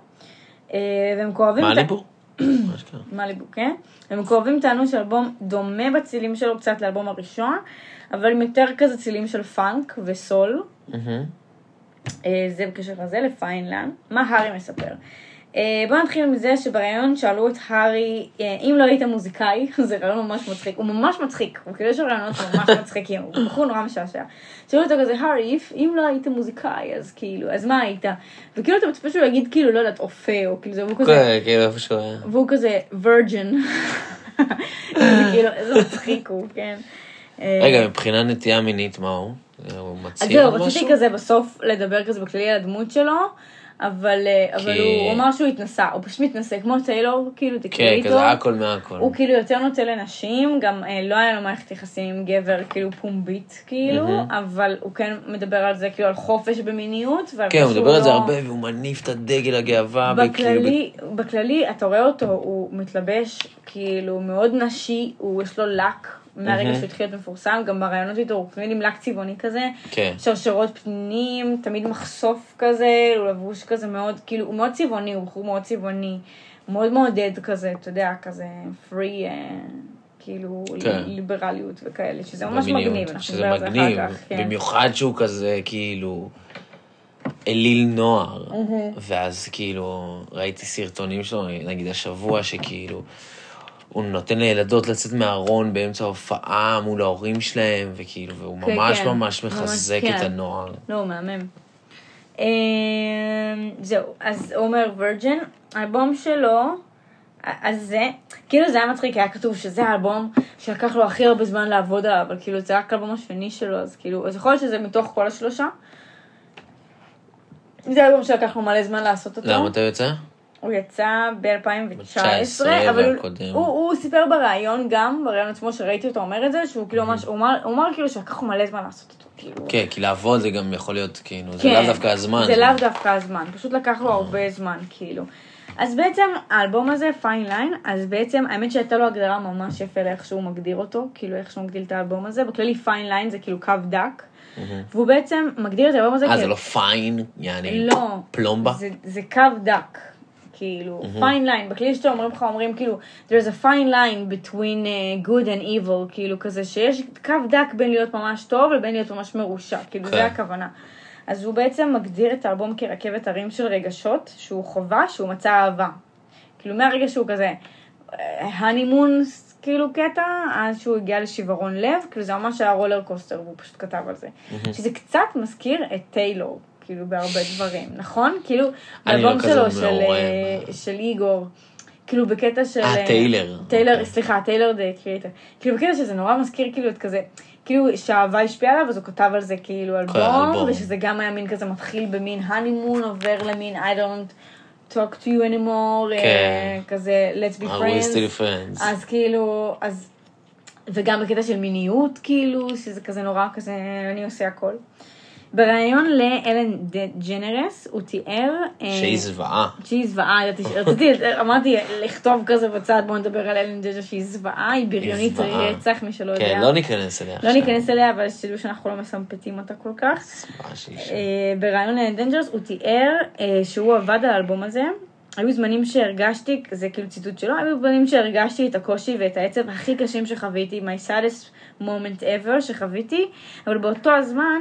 מאליבו? מה שקרה. מליבו, כן? ומקורבים טענו שהאלבום דומה בצילים שלו קצת לאלבום הראשון, אבל עם יותר כזה צילים של פאנק וסול. זה בקשר לזה, לפיינלנד. מה הארי מספר? אה, בואו נתחיל מזה שבריאיון שאלו את הארי, אה, אם לא היית מוזיקאי, זה רעיון ממש מצחיק, הוא ממש מצחיק, הוא כאילו יש לו רעיונות ממש מצחיקים, הוא בחור נורא משעשע. שאלו אותו כזה, הארי, אם לא היית מוזיקאי, אז כאילו, אז מה היית? וכאילו אתה מצפה שהוא יגיד כאילו, לא יודעת, אופה, או כאילו זה, והוא כזה, כן, כאילו איפה שהוא היה. והוא כזה וירג'ן. כאילו, איזה מצחיק הוא, כן. אה, רגע, מבחינה נטייה מינית, מה הוא? הוא אז מצהיר זהו, על רציתי משהו? כזה בסוף לדבר כזה בכללי על הדמות שלו, אבל, אה, אבל כי- הוא אמר שהוא התנסה, הוא פשוט מתנסה, כמו טיילור, כאילו, תקראי כן, איתו. כזה הכל מהכל. הוא כאילו יותר נוטה לנשים, גם אה, לא היה לו מערכת יחסים עם גבר כאילו פומבית, כאילו, מהמם. אבל הוא כן מדבר על זה כאילו על חופש במיניות. כן, הוא מדבר על זה לא- הרבה, והוא מניף את הדגל הגאווה, וכאילו... בכללי, בכללי, אתה רואה אותו, הוא מתלבש כאילו מאוד נשי, הוא יש לו לק מהרגע. שהוא התחיל להיות מפורסם, גם ברעיונות איתו הוא תמיד עם לק צבעוני כזה, כן. שרשרות פנים, תמיד מחשוף כזה, הוא לבוש כזה מאוד, כאילו, הוא מאוד צבעוני, הוא בחור מאוד צבעוני, מאוד מעודד כזה, אתה יודע, כזה פרי, כאילו, כן. ליברליות וכאלה, שזה ממש במיניות, מגניב, אנחנו שזה נדבר על זה מגניב, אחר כך, כן. במיוחד שהוא כזה, כאילו, אליל נוער, ואז כאילו, ראיתי סרטונים שלו, נגיד השבוע, שכאילו, הוא נותן לילדות לצאת מהארון באמצע ההופעה מול ההורים שלהם, וכאילו, והוא כן, ממש כן. ממש ממש, מחזק כן. את הנוער. לא, הוא מהמם. אמ, זהו, אז אומר וירג'ן, האלבום שלו, אז זה, כאילו זה היה מצחיק, היה כתוב שזה האלבום שלקח לו הכי הרבה זמן לעבוד עליו, אבל כאילו זה רק האלבום השני שלו, אז כאילו, אז יכול להיות שזה מתוך כל השלושה. זה האלבום שלקח לו מלא זמן לעשות אותו. למה אתה יוצא? הוא יצא ב-2019, ב- אבל הוא. הוא, הוא סיפר בריאיון גם, בריאיון עצמו שראיתי אותו אומר את זה, שהוא כאילו ממש, הוא אמר, הוא אמר כאילו שלקח מלא זמן לעשות אותו, כאילו. כן, כי לעבוד זה גם יכול להיות, כאילו, זה כן, לאו דווקא הזמן. זה לאו דווקא הזמן, פשוט לקח לו הרבה זמן, כאילו. אז בעצם האלבום הזה, Fine Line, אז בעצם האמת שהייתה לו הגדרה ממש יפה לאיך שהוא מגדיר אותו, כאילו איך שהוא מגדיר את האלבום הזה, בכללי Fine Line זה כאילו קו דק, והוא בעצם מגדיר את האלבום הזה אה, זה לא פיין, יעני, לא. פלומבה? זה, זה קו דק. כאילו, fine line, בכלי שאתה אומרים לך, אומרים כאילו, there's a fine line between uh, good and evil, כאילו כזה שיש קו דק בין להיות ממש טוב לבין להיות ממש מרושע, כאילו כן. זה הכוונה. אז הוא בעצם מגדיר את האלבום כרכבת הרים של רגשות, שהוא חובה, שהוא מצא אהבה. כאילו מהרגע שהוא כזה, הנימון, כאילו קטע, אז שהוא הגיע לשיברון לב, כאילו זה ממש היה roller coaster, והוא פשוט כתב על זה. שזה קצת מזכיר את טיילור, כאילו בהרבה דברים, נכון? כאילו, לא האלבום כזה שלו, של, מעורה. אה, של איגור, כאילו בקטע של... אה, אה, טיילר. טיילר, אוקיי. סליחה, Tyler the Creator. כאילו בקטע שזה נורא מזכיר כאילו את כזה, כאילו שהאהבה השפיעה עליו, אז הוא כתב על זה כאילו אלבום. ושזה גם היה מין כזה מתחיל במין honeymoon, עובר למין I don't talk to you anymore, אה, כן. כזה let's be friends. friends? אז כאילו, אז, וגם בקטע של מיניות, כאילו, שזה כזה נורא כזה, אני עושה הכל. בריאיון לאלן ד- ג'נרס, הוא תיאר... אה, שהיא זוועה. שהיא זוועה, רציתי, אמרתי לכתוב כזה בצד, בואו נדבר על אלן ג'נרס שהיא זוועה, היא בריונית. רצח, מי שלא יודע. כן, לא ניכנס אליה לא עכשיו. ניכנס אליה, אבל שתדעו שאנחנו לא מסמפטים אותה כל כך. זוועה שהיא שם. אה, בריאיון לאלן דנג'רס הוא תיאר אה, שהוא עבד על האלבום הזה, היו זמנים שהרגשתי, זה כאילו ציטוט שלו, היו זמנים שהרגשתי את הקושי ואת העצב הכי קשים שחוויתי, my saddest moment ever שחוויתי, אבל באותו הזמן,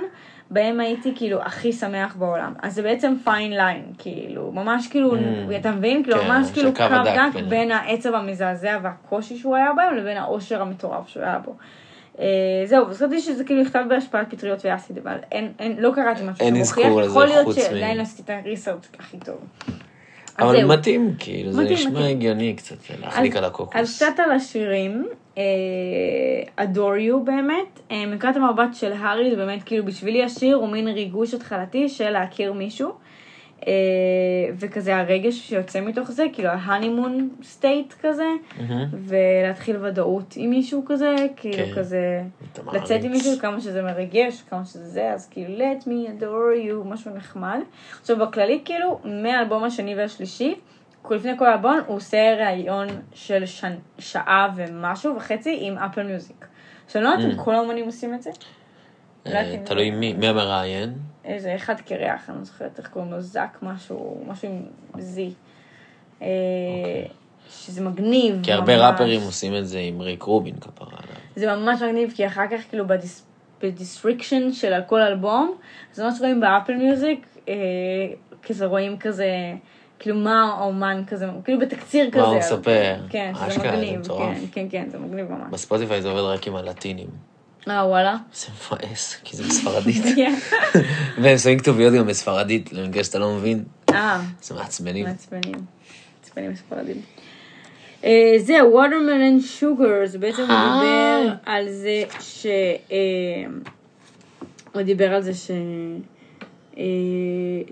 בהם הייתי כאילו הכי שמח בעולם. אז זה בעצם פיין ליין, כאילו, ממש כאילו, Mm. אתה מבין? כאילו, כן, ממש כאילו קו דק בין- בין העצב המזעזע והקושי שהוא היה בהם, לבין העושר המטורף שהוא היה בו. אה, זהו, חשבתי שזה כאילו נכתב בהשפעת פטריות ואסיד, אבל אין, אין, לא קראתי משהו שמוכיח, יכול להיות שעדיין עשיתי את הריסרצ' הכי טוב. אבל זהו. מתאים, כאילו, זה מתאים, נשמע מתאים. הגיוני קצת להחליק אז- על הקוקוס. אז קצת על השירים, אה, Adore You באמת, אה, מנקודת המבט של הארי זה באמת כאילו בשבילי השיר הוא מין ריגוש התחלתי של להכיר מישהו, וכזה הרגש שיוצא מתוך זה, כאילו ההנימון סטייט כזה, מהמם. ולהתחיל ודאות עם מישהו כזה, כאילו כן. כזה, לצאת עם. מישהו כמה שזה מרגש, כמה שזה זה, אז כאילו let me adore you, משהו נחמד. עכשיו בכללי כאילו, מהאלבום השני והשלישי, לפני כל האלבום הוא עושה ראיון של ש... שעה ומשהו וחצי עם Apple Music. עכשיו אני לא יודעת אם ממ. כל האומנים עושים את זה, לא יודעת אה, אם- תלוי מי מי המראיין. איזה אחד קירח, אני לא זוכרת איך קוראים לו, זק משהו, משהו עם זי. אה, שזה מגניב. כי הרבה ממש. ראפרים עושים את זה עם ריק רובין כפרה עליו. זה ממש מגניב, כי אחר כך כאילו בדיס... ב description של כל אלבום, אז ממש רואים ב Apple Music, אה, כזה רואים כזה, כאילו מה האומן כזה, כאילו בתקציר כזה. מה הוא מספר. כן, שזה זה מגניב. כן, כן, כן, זה מגניב ממש. בספוטיפיי זה עובד רק עם הלטינים. אה, וואלה. זה מבאס, כי זה בספרדית. כן. והם שמים כתוביות גם בספרדית, למקרה שאתה לא מבין. אה, זה מעצבנים. מעצבנים. מעצבנים ספרדים. אה, זהו, ווטרמלן שוגר, זה בעצם הוא אה. דיבר על זה ש... אה, הוא דיבר על זה ש... אה,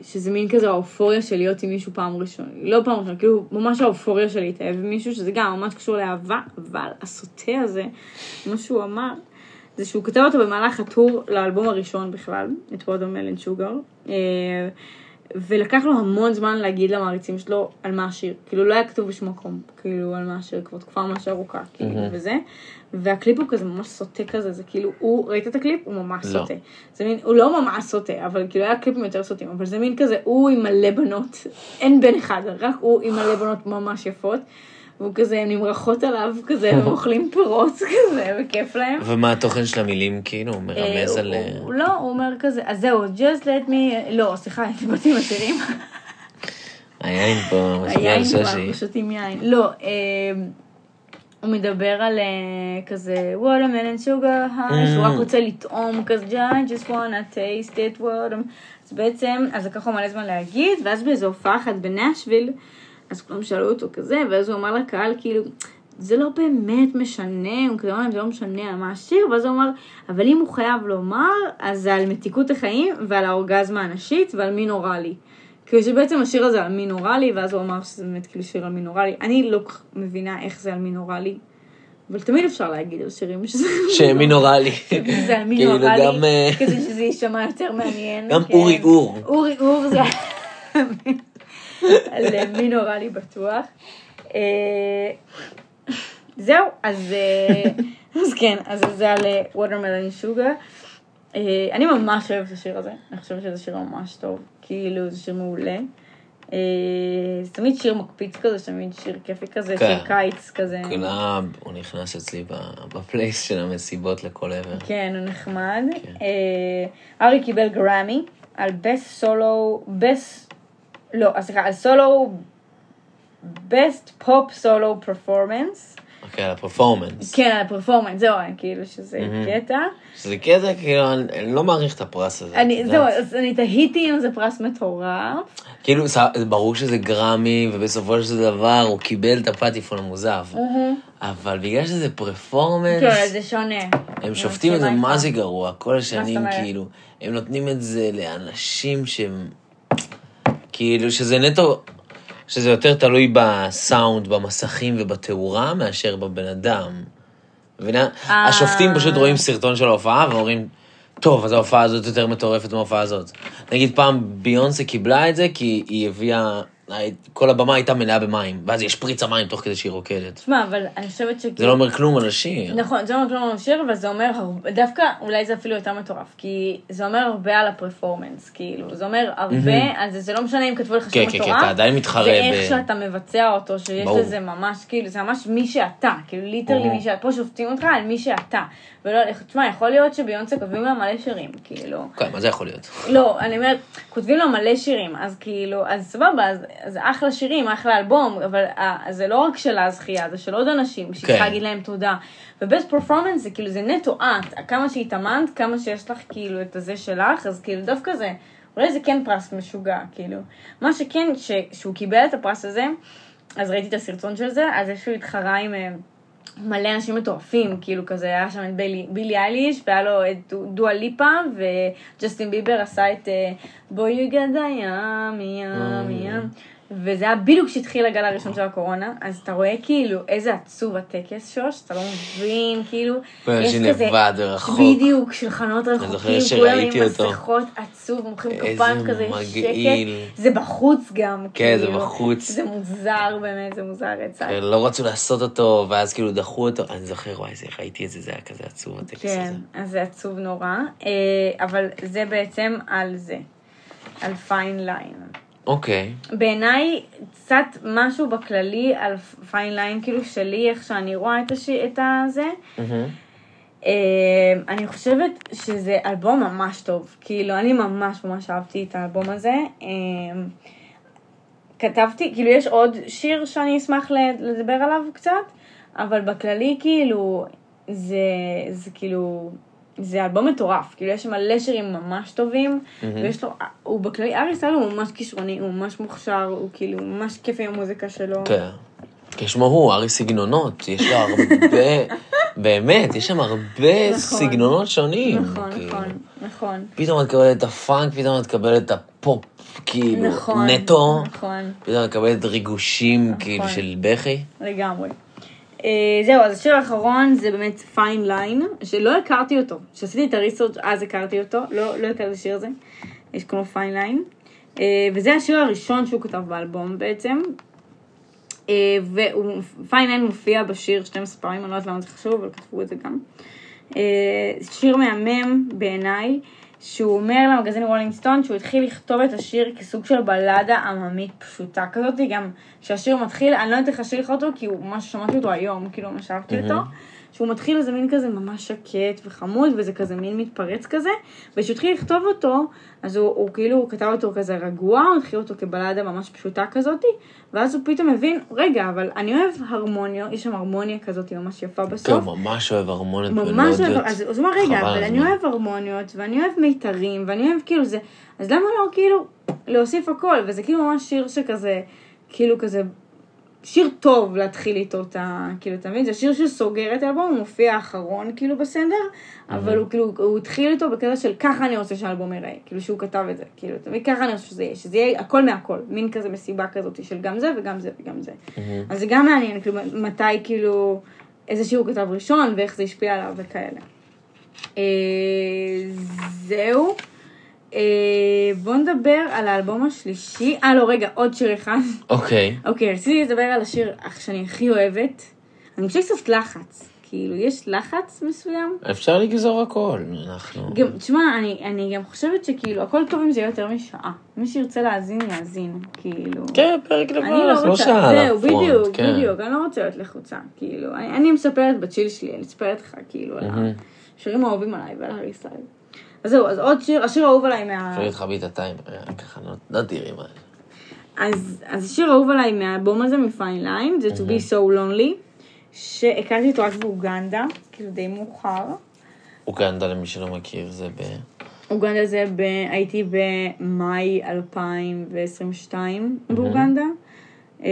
שזה מין כזה האופוריה של להיות עם מישהו פעם ראשונה, לא פעם ראשונה, כאילו ממש האופוריה של להתאהב עם מישהו, שזה גם ממש קשור לאהבה, אבל הסוטה הזה, מה שהוא אמר, זה שהוא כתב אותו במהלך הטור לאלבום הראשון בכלל, את וודרמלן שוגר, אה, ולקח לו המון זמן להגיד למעריצים שלו על מה השיר, כאילו לא היה כתוב בשום מקום, כאילו על מה השיר כבר תקופה ממש ארוכה, כאילו, מהמם. וזה, והקליפ הוא כזה ממש סוטה כזה, זה כאילו, הוא, ראית את הקליפ? הוא ממש לא. סוטה. זה מין, הוא לא ממש סוטה, אבל כאילו היה קליפים יותר סוטים, אבל זה מין כזה, הוא עם מלא בנות, אין בן אחד, רק הוא עם מלא בנות ממש יפות, והוא כזה, הן נמרחות עליו כזה, הם אוכלים פירות כזה, וכיף להם. ומה התוכן של המילים, כאילו, הוא מרמז אה, על... הוא- הוא- לא, הוא אומר כזה, אז זהו, just let me, לא, סליחה, באתי עם השירים. היין פה על היין כבר, שושי. שותים יין. לא, אה, הוא מדבר על אה, כזה watermelon sugar high, שהוא רק רוצה לטעום כזה, I just wanna taste it water. אז בעצם, אז לקח לו מלא זמן להגיד, ואז באיזו הופעה אחת בנשוויל, אז כולם שאלו אותו כזה, ואז הוא אמר לקהל כאילו, זה לא באמת משנה, הוא כזה אמר להם, זה לא משנה על מה השיר, ואז הוא אמר, אבל אם הוא חייב לומר, אז זה על מתיקות החיים ועל האורגזמה הנשית ועל מי נורא לי. כאילו שבעצם השיר הזה על מי נורא לי, ואז הוא אמר שזה באמת כאילו שיר על מי נורא לי. אני לא מבינה איך זה על מי נורא לי, אבל תמיד אפשר להגיד על שירים שזה שמי נורא לי. זה על מי נורא לי, כדי שזה יישמע יותר מעניין. גם כן. אורי אור. אורי אור זה על מי נורא לי בטוח. אה, זהו, אז אה, אז כן, אז זה על ווטרמלן שוגר. אני ממש אוהבת את השיר הזה, אני חושבת שזה שיר ממש טוב, כאילו זה שיר מעולה. אה, זה תמיד שיר מקפיץ כזה, תמיד שיר כיפי כזה, כן. שיר קיץ כזה. כולם, הוא נכנס אצלי בפלייליסט של המסיבות לכל עבר. כן, הוא נחמד. כן. אה, הארי קיבל גרמי על best solo, best, לא, אז סליחה, על סולו, best pop solo performance. אוקיי, על ה performance. כן, על הפרפורמנס, זהו, כאילו שזה. קטע. שזה קטע, כאילו, אני לא מעריך את הפרס הזה. אני, זהו. אז אני תהיתי אם זה פרס מטורף. כאילו, ברור שזה גרמי, ובסופו של דבר הוא קיבל את הפטיפון המוזב. אבל בגלל שזה פרפורמנס, כן, זה שונה. הם שופטים את זה מה. זה גרוע. כל השנים? כאילו, הם נותנים את זה לאנשים שהם... כאילו, שזה נטו... שזה יותר תלוי בסאונד, במסכים ובתאורה, מאשר בבן אדם. מבינה? אה. השופטים פשוט רואים סרטון של ההופעה ואומרים, טוב, אז ההופעה הזאת יותר מטורפת מההופעה הזאת. נגיד פעם ביונסה קיבלה את זה כי היא הביאה כל הבמה הייתה מלאה במים, ואז יש פריצה מים תוך כדי שהיא רוקדת. תשמע, אבל אני חושבת ש... זה לא אומר כלום על השיר. נכון, זה אומר כלום על השיר, אבל זה אומר הרבה, דווקא אולי זה אפילו יותר מטורף, כי זה אומר הרבה על הפרפורמנס, כאילו, זה אומר הרבה על זה, לא משנה אם כתבו לך כן, כן, מטורף, כן, אתה עדיין מתחרה זה ב- איך שאתה מבצע אותו, שיש. לזה ממש, כאילו, זה ממש מי שאתה, כאילו, ליטרלי. מי שאתה, פה שופטים אותך על מי שאתה, ולא, תשמע, יכול להיות שביונסה כותבים לה מלא שירים, כאילו, כן, מה זה יכול להיות? לא, אני אומרת, כותבים לו מלא שירים, אז כאילו, אז סבבה, אז, אז אחלה שירים, אחלה אלבום, אבל uh, זה לא רק שלה הזכייה, זה של עוד אנשים, שהיא כן. צריכה להגיד להם תודה. ובסט פרפורמנס זה כאילו, זה נטו את, כמה שהתאמנת, כמה שיש לך כאילו את הזה שלך, אז כאילו דווקא זה, אולי זה כן פרס משוגע, כאילו. מה שכן, ש, שהוא קיבל את הפרס הזה, אז ראיתי את הסרטון של זה, אז איזשהו התחרה עם... אה, מלא אנשים מטורפים, כאילו כזה, היה שם את בילי, בילי אייליש, והיה לו את דו- דואה ליפה, וג'סטין ביבר עשה את אה, בואי גדה ים, ים, ים. וזה היה בדיוק כשהתחיל הגל הראשון של הקורונה, אז אתה רואה כאילו איזה עצוב הטקס שוש, אתה לא מבין, כאילו, יש כזה, לבד ורחוק. בדיוק, שולחנות רחוקים, כולם עם. מסכות עצוב, מוחאים כפיים כזה. שקט, זה בחוץ גם, כן, זה כאילו. בחוץ. זה מוזר באמת, זה מוזר רצח. לא רצו לעשות אותו, ואז כאילו דחו אותו. אני זוכר, וואי, זה, ראיתי את זה, זה היה כזה עצוב, הטקסט כן, הזה. אז זה עצוב נורא, אה, אבל זה בעצם על זה, על Fine Line. אוקיי. בעיניי, קצת משהו בכללי על Fine Line, כאילו שלי, איך שאני רואה את, הש... את הזה. מהמם. אה, אני חושבת שזה אלבום ממש טוב, כאילו, אני ממש ממש אהבתי את האלבום הזה. אה, כתבתי, כאילו, יש עוד שיר שאני אשמח לדבר עליו קצת, אבל בכללי, כאילו, זה, זה כאילו, זה אלבום מטורף, כאילו, יש מלא שירים ממש טובים, ויש לו, הוא בכללי, ארי סטייל הוא ממש כישרוני, הוא ממש מוכשר, הוא כאילו, ממש כיף עם המוזיקה שלו. כן. כשמו הוא, ארי סגנונות, יש לו הרבה, באמת, יש שם הרבה נכון. סגנונות שונים. נכון, כאילו. נכון, נכון. פתאום את מקבלת את הפאנק, פתאום את מקבלת את הפופ, כאילו, נכון, נטו. נכון. פתאום את מקבלת ריגושים, כאילו, נכון. של בכי. לגמרי. אה, זהו, אז השיר האחרון זה באמת Fine Line, שלא הכרתי אותו. כשעשיתי את ה research אז הכרתי אותו, לא, לא הכרתי את השיר הזה. יש כמו Fine Line. אה, וזה השיר הראשון שהוא כתב באלבום בעצם. אה, ו Fine Line מופיע בשיר 12 פעמים, אני לא יודעת למה זה חשוב, אבל כתבו את זה גם. Uh, שיר מהמם בעיניי, שהוא אומר למגזין רולינג סטון שהוא התחיל לכתוב את השיר כסוג של בלדה עממית פשוטה כזאת, גם כשהשיר מתחיל, אני לא יודעת איך לשיר לך אותו, כי הוא ממש שמעתי אותו היום, כאילו ממש אהבתי אותו, שהוא מתחיל איזה מין כזה ממש שקט וחמוד, וזה כזה מין מתפרץ כזה, וכשהוא התחיל לכתוב אותו, אז הוא, הוא כאילו, הוא כתב אותו כזה רגוע, הוא התחיל אותו כבלדה ממש פשוטה כזאתי, ואז הוא פתאום הבין, רגע, אבל אני אוהב הרמוניה, יש שם הרמוניה כזאת ממש יפה כן, בסוף. הוא ממש אוהב הרמוניות ממש. אוהב, אז אז הוא אמר, רגע, אבל אני הזמן." אוהב הרמוניות, ואני אוהב מיתרים, ואני אוהב כאילו זה, אז למה לא כאילו להוסיף הכל? וזה כאילו ממש שיר שכזה, כאילו כזה, שיר טוב להתחיל איתו את ה... כאילו, אתה מבין? זה שיר שסוגר את האלבום, הוא מופיע האחרון כאילו בסדר, אבל הוא כאילו, הוא התחיל איתו בקטע של ככה אני רוצה שהאלבום ייראה, כאילו שהוא כתב את זה, כאילו, אתה מבין? ככה אני רוצה שזה יהיה, שזה יהיה הכל מהכל, מין כזה מסיבה כזאת של גם זה וגם זה וגם זה. אז זה גם מעניין, כאילו, מתי כאילו, איזה שיר הוא כתב ראשון ואיך זה השפיע עליו וכאלה. אה, זהו. אה, בואו נדבר על האלבום השלישי. אה, לא, רגע, עוד שיר אחד. אוקיי. אוקיי, רציתי לדבר על השיר שאני הכי אוהבת. אני חושבת קצת לחץ. כאילו, יש לחץ מסוים. אפשר לגזור הכל, אנחנו... גם, תשמע, אני, אני גם חושבת שכאילו, הכל טוב אם זה יהיה יותר משעה. מי שירצה להאזין, יאזין. כאילו... כן, פרק לבד, אני לא לא שעה זהו, בדיוק, כן. בדיוק, אני לא רוצה להיות לחוצה, כאילו, אני, אני מספרת ב chill שלי, אני מספרת לך, כאילו, על. השירים האהובים עליי ועל הארי סטיילס. אז זהו, אז עוד שיר, השיר האהוב עליי מה... להתחביא את הטיים, ככה לא- נדיר עם ה... אז, אז השיר האהוב עליי מהאלבום הזה, מ Fine Line, זה To be so lonely, שהכרתי אותו רק באוגנדה, כאילו די מאוחר. אוגנדה, למי שלא מכיר, זה ב... אוגנדה זה, ב... הייתי במאי 2022 באוגנדה, אה,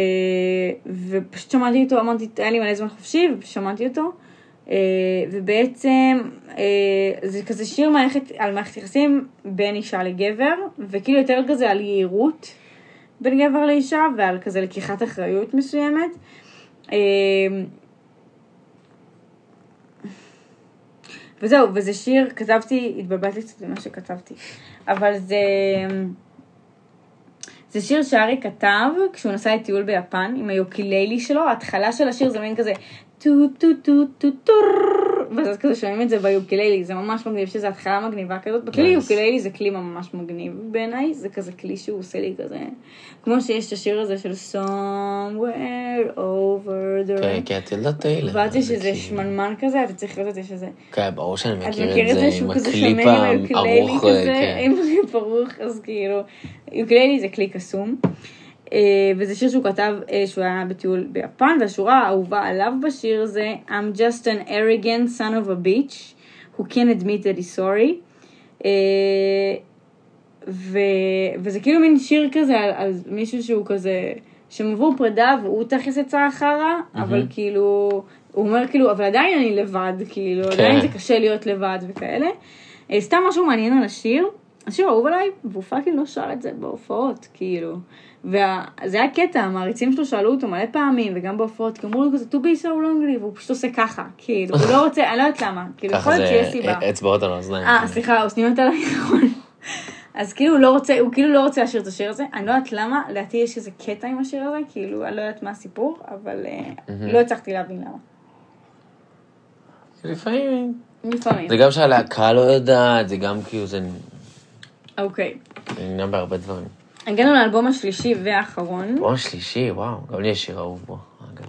ופשוט שמעתי אותו, אמרתי, היה לי מלא זמן חופשי, ושמעתי אותו, ובעצם אה, זה כזה שיר מערכת, על מערכת יחסים בין אישה לגבר, וכאילו יותר כזה על יהירות בין גבר לאישה, ועל כזה לקיחת אחריות מסוימת. אה, וזהו, וזה שיר, כתבתי, התבלבלתי קצת במה שכתבתי, אבל זה, זה שיר שהארי כתב כשהוא נסע לטיול ביפן עם היוקיללי שלו, ההתחלה של השיר זה מין כזה טו טו טו טו טור, ואז כזה שומעים את זה ביוקיללי, זה ממש מגניב, שזה התחלה מגניבה כזאת. בכלי Nice. יוקיללי זה כלי ממש מגניב בעיניי, זה כזה כלי שהוא עושה לי כזה, כמו שיש את השיר הזה של somewhere over the... כן, כי את ילדת תהילה. ואז יש זה איזה כאילו- שמנמן כזה, אתה צריך לראות את זה שזה... כן, ברור שאני מכיר את זה עם הקליפ הארוך, כזה, כן. עם הקליפ ארוך, אז כאילו, יוקללי זה כלי קסום. אה, וזה שיר שהוא כתב אה, שהוא היה בטיול ביפן, והשורה האהובה עליו בשיר זה I'm just an arrogant son of a bitch who can't admit that he's sorry. אה, ו, וזה כאילו מין שיר כזה על, על מישהו שהוא כזה, שהם עברו פרידה והוא תכלס יצא חרא, אבל כאילו, הוא אומר כאילו, אבל עדיין אני לבד, כאילו, כן. עדיין זה קשה להיות לבד וכאלה. סתם משהו מעניין על השיר, השיר אהוב עליי, והוא fucking לא שר את זה בהופעות, כאילו. וזה היה קטע, המעריצים שלו שאלו אותו מלא פעמים, וגם בהופעות, כי אמרו לו כזה, to be so lonely, והוא פשוט עושה ככה, כאילו, הוא לא רוצה, אני לא יודעת למה, כאילו, יכול ככה להיות זה שיש סיבה. אצבעות על האוזניים. אה, סליחה, אוזניות על המיקרופון. אז כאילו הוא לא רוצה, הוא כאילו לא רוצה לשיר את השיר הזה, אני לא יודעת למה, לדעתי יש איזה קטע עם השיר הזה, כאילו, אני לא יודעת מה הסיפור, אבל אה, לא הצלחתי להבין למה. לפעמים. לפעמים. זה גם שהלהקה לא יודעת, זה גם כאילו, זה אוקיי. זה עניין בהרבה דברים. הגענו לאלבום השלישי והאחרון. או שלישי, וואו, גם לי יש שיר אהוב בו.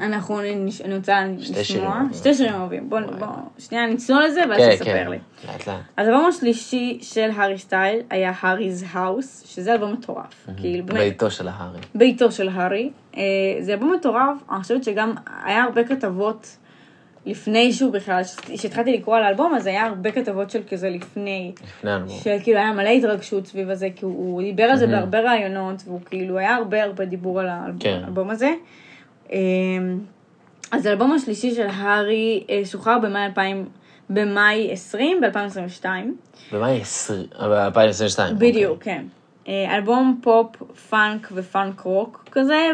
אנחנו, אני רוצה לשמוע. שתי שירים אהובים. בוא, בוא, שנייה נצלול לזה ואז כן, תספר כן, לי. לאט לאט. אז האלבום השלישי של הארי סטיילס היה הארי's האוס, שזה אלבום מטורף. כאילו, ביתו של ההארי. ביתו של הארי. אה, זה אלבום מטורף, אני חושבת שגם היה הרבה כתבות לפני שהוא בכלל, כשהתחלתי לקרוא על האלבום, אז היה הרבה כתבות של כזה לפני, לפני האלבום. שכאילו היה מלא התרגשות סביב הזה, כי הוא, הוא דיבר על זה בהרבה ראיונות, והוא כאילו היה הרבה הרבה דיבור על האלבום, כן. האלבום הזה. אה, אז האלבום השלישי של הארי אה, שוחרר במאי 2000, במאי 20, ב-2022. במאי 20, ב-2022. בדיוק, כן. אה, אלבום פופ, פאנק ופאנק רוק כזה,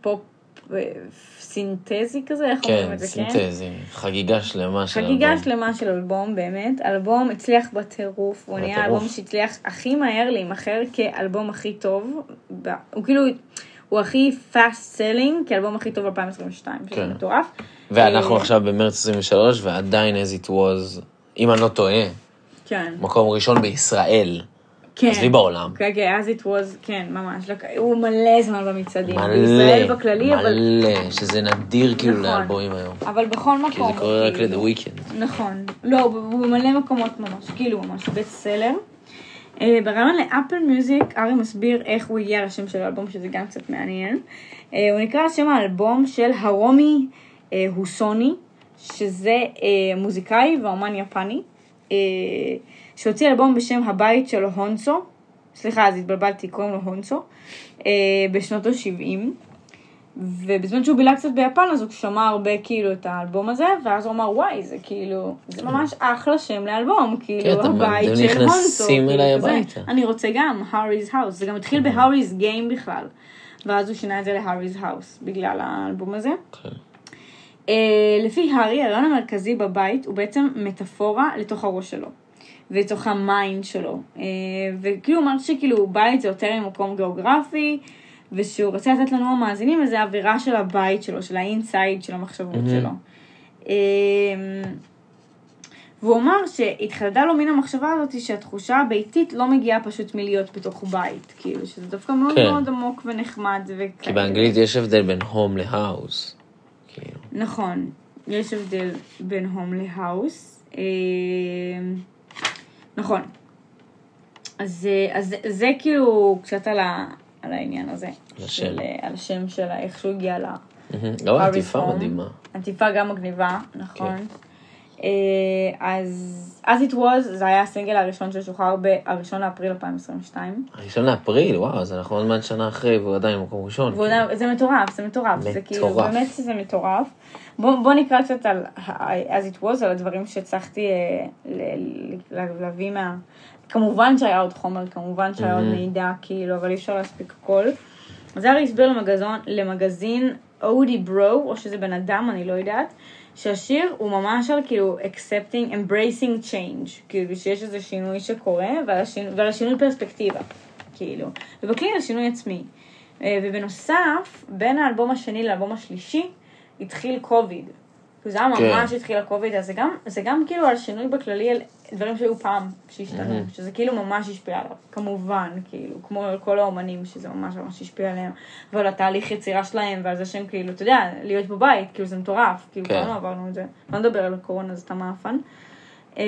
ופופ אה, סינתזי כזה, איך אומרים כן, את זה, כן? סינתזי, חגיגה שלמה של אלבום. חגיגה שלמה של אלבום, באמת. אלבום הצליח בטירוף, הוא נהיה. האלבום שהצליח הכי מהר להימכר כאלבום הכי טוב. ב- הוא כאילו, הוא הכי fast selling כאלבום הכי טוב ב-2022, שזה כן. מטורף. ואנחנו אה, עכשיו במרץ 23, ועדיין as it was, אם אני לא טועה, כן. מקום ראשון בישראל. כן. עזבי בעולם. כן, כן, as it was, כן, ממש. לק- הוא מלא זמן במצעדים. מלא, בישראל בכללי, אבל... מלא, שזה נדיר כאילו נכון. לאלבומים היום. אבל בכל מקום. כי זה קורה רק כאילו. ל"דה וויקנד". נכון. לא, הוא במלא מקומות ממש, כאילו ממש בית סלר. אה, ברעיון לאפל מיוזיק, ארי מסביר איך הוא הגיע לשם של האלבום, שזה גם קצת מעניין. אה, הוא נקרא על שם האלבום של הרומי אה, הוסוני, שזה מוזיקאי ואומן יפני, שהוציא אלבום בשם הבית של הונסו, סליחה, אז התבלבלתי, קוראים לו הונסו, אה, בשנות ה-70. ובזמן שהוא בילה קצת ביפן, אז הוא שמע הרבה כאילו את האלבום הזה, ואז הוא אמר, וואי, זה כאילו, זה ממש אחלה שם לאלבום, כאילו, כן, הבית של הונסו. נכנסים כאילו, אליי. הביתה. אני רוצה גם, הארי's house, זה גם התחיל בהארי's game בכלל. ואז הוא שינה את זה ל Harry's House, בגלל האלבום הזה. כן. אה, לפי הארי, הרעיון המרכזי בבית הוא בעצם מטאפורה לתוך הראש שלו. ולתוך ה mind שלו. אה, וכאילו הוא אמר שכאילו בית זה יותר ממקום גיאוגרפי, ושהוא רצה לתת לנו המאזינים איזה אווירה של הבית שלו, של ה inside של המחשבות שלו. אה, והוא אמר שהתחדדה לו מין המחשבה הזאת שהתחושה הביתית לא מגיעה פשוט מלהיות בתוך בית, כאילו שזה דווקא מאוד כן. מאוד עמוק ונחמד. וכאלה. כי באנגלית יש הבדל בין הום להאוס. כאילו. נכון, יש הבדל בין הום להאוס. נכון. אז, אה, אז זה- כאילו קצת על, ה, על העניין הזה. השם. של, אה, על השם שלה, איך שהוא הגיע ל... לא, עטיפה. מדהימה. עטיפה גם מגניבה, נכון. כן. אה, אז As It Was זה היה הסינגל הראשון ששוחרר ב-1 לאפריל 2022. הראשון לאפריל, וואו, אז אנחנו עוד מעט שנה אחרי, והוא עדיין במקום ראשון. יודע- זה מטורף, זה מטורף, זה כאילו, מטורף. באמת שזה מטורף. בוא, בוא נקרא קצת על As It Was, על הדברים שהצלחתי אה, להביא מה... כמובן שהיה עוד חומר, כמובן שהיה עוד מידע, כאילו, אבל אי אפשר להספיק הכל. אז ארי הסביר למגזון, למגזין אודי ברו, או שזה בן אדם, אני לא יודעת, שהשיר הוא ממש על כאילו accepting, embracing change, כאילו שיש איזה שינוי שקורה, ועל השינוי, ועל השינוי פרספקטיבה. כאילו. ובכלי על שינוי עצמי. אה, ובנוסף, בין האלבום השני לאלבום השלישי, התחיל קוביד. זה היה כן. ממש התחיל הקוביד, אז זה גם, זה גם כאילו על שינוי בכללי, על דברים שהיו פעם, שהשתנו, Mhm. שזה כאילו ממש השפיע עליו, כמובן, כאילו, כמו על כל האומנים, שזה ממש ממש השפיע עליהם, ועל התהליך יצירה שלהם, ועל זה שהם כאילו, אתה יודע, להיות בבית, כאילו זה מטורף, כאילו כן. כולנו עברנו את זה, לא נדבר על הקורונה, זה סתם מאפן. אמ,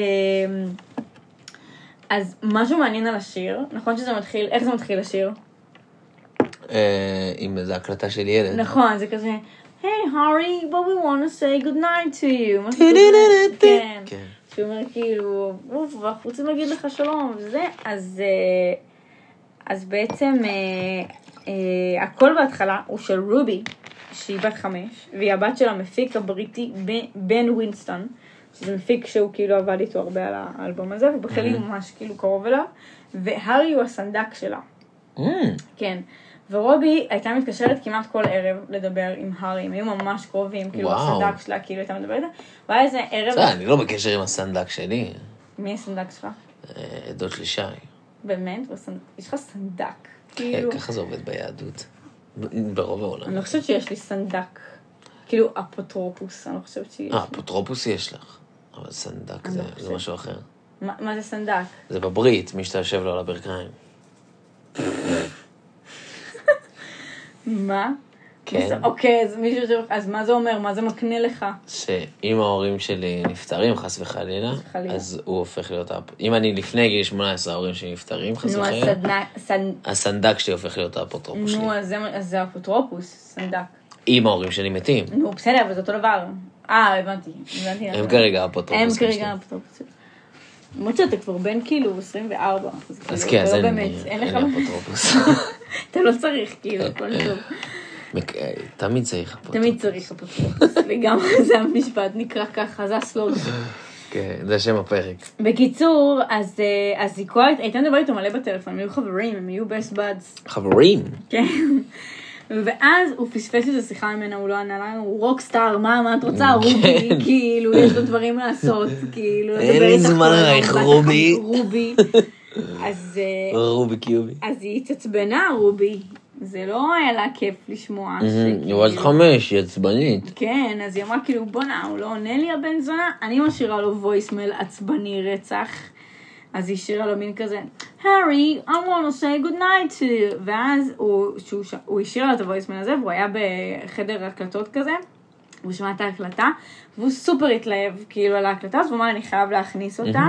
אז משהו מעניין על השיר, נכון שזה מתחיל, איך זה מתחיל השיר? אה, עם איזו הקלטה של ילד. נכון, זה כזה, היי הארי, but we want to say good night to you. כן. כן. שהוא אומר כאילו, אוף, ואנחנו רוצים להגיד לך שלום, וזה, אז, אה, אז בעצם אה, אה, הכל בהתחלה הוא של רובי, שהיא בת חמש, והיא הבת של המפיק הבריטי בן ווינסטון, שזה מפיק שהוא כאילו עבד איתו הרבה על האלבום הזה, ובכללי הוא ממש כאילו קרוב אליו, והארי הוא הסנדק שלה. כן. ורובי הייתה מתקשרת כמעט כל ערב לדבר עם הארי, הם היו ממש קרובים, כאילו וואו. הסנדק שלה כאילו הייתה מדברת, והיה איזה ערב, בסדר, אני לא בקשר עם הסנדק שלי. מי הסנדק שלך? אה, דוד שלי שי. באמת? יש לך סנדק. כן, כאילו, ככה זה עובד ביהדות. ברוב העולם. אני לא חושבת שיש לי סנדק. כאילו אפוטרופוס, אני לא חושבת שיש אה, לי. אפוטרופוס יש לך. אבל סנדק זה לא. משהו אחר. מה זה סנדק? זה בברית, מי שאתה יושב לו על הברכיים. מה? כן. אוקיי, אז מישהו ש... אז מה זה אומר? מה זה מקנה לך? שאם ההורים שלי נפטרים, חס וחלילה, חלילה. אז הוא הופך להיות... האפ- אם אני לפני גיל 18, ההורים שלי נפטרים, חס נו, וחלילה, הסנדק... סנ- הסנדק שלי הופך להיות האפוטרופוס שלי. נו, אז זה- אז זה אפוטרופוס, סנדק. אם ההורים שלי מתים, נו, בסדר, אבל זה אותו דבר. אה, הבנתי. הבנתי. הם. כרגע הם האפוטרופוס שלי. כרגע אפוטרופוס. למרות שאתה כבר בן כאילו 24, אז אז כאילו, כן, אז לא אין לי אין. לי אפוטרופוס. אתה לא צריך, כאילו, הכל טוב. מק- אה, תמיד צריך אפוטרופוס. תמיד צריך אפוטרופוס, לגמרי, זה המשפט נקרא ככה, זה הסלוגן. כן, זה שם הפרק. בקיצור, אז, אה, אז היא כל הייתה מדברת איתו מלא בטלפון, הם היו חברים, הם היו best buds, חברים. כן. ואז הוא פספס איזה שיחה ממנה, הוא לא ענה לה, הוא רוקסטאר, מה, מה את רוצה, רובי, כאילו, יש לו דברים לעשות, כאילו, כן. אין לי זמן עלייך, רובי. רובי. אז, אה, רובי קיובי. אז היא התעצבנה, רובי. זה לא היה לה כיף לשמוע. היא שכאילו- בת חמש, היא עצבנית. כן, אז היא אמרה כאילו, בואנה, הוא לא עונה לי הבן זונה, אני משאירה לו voicemail עצבני רצח. אז היא השאירה לו מין כזה, הארי, I want to say good night to you. ואז הוא, שהוא, ש- הוא השאיר לו את ה voicemail הזה, והוא היה בחדר הקלטות כזה, והוא שמע את ההקלטה, והוא סופר התלהב כאילו על ההקלטה, אז הוא אמר, אני חייב להכניס אותה.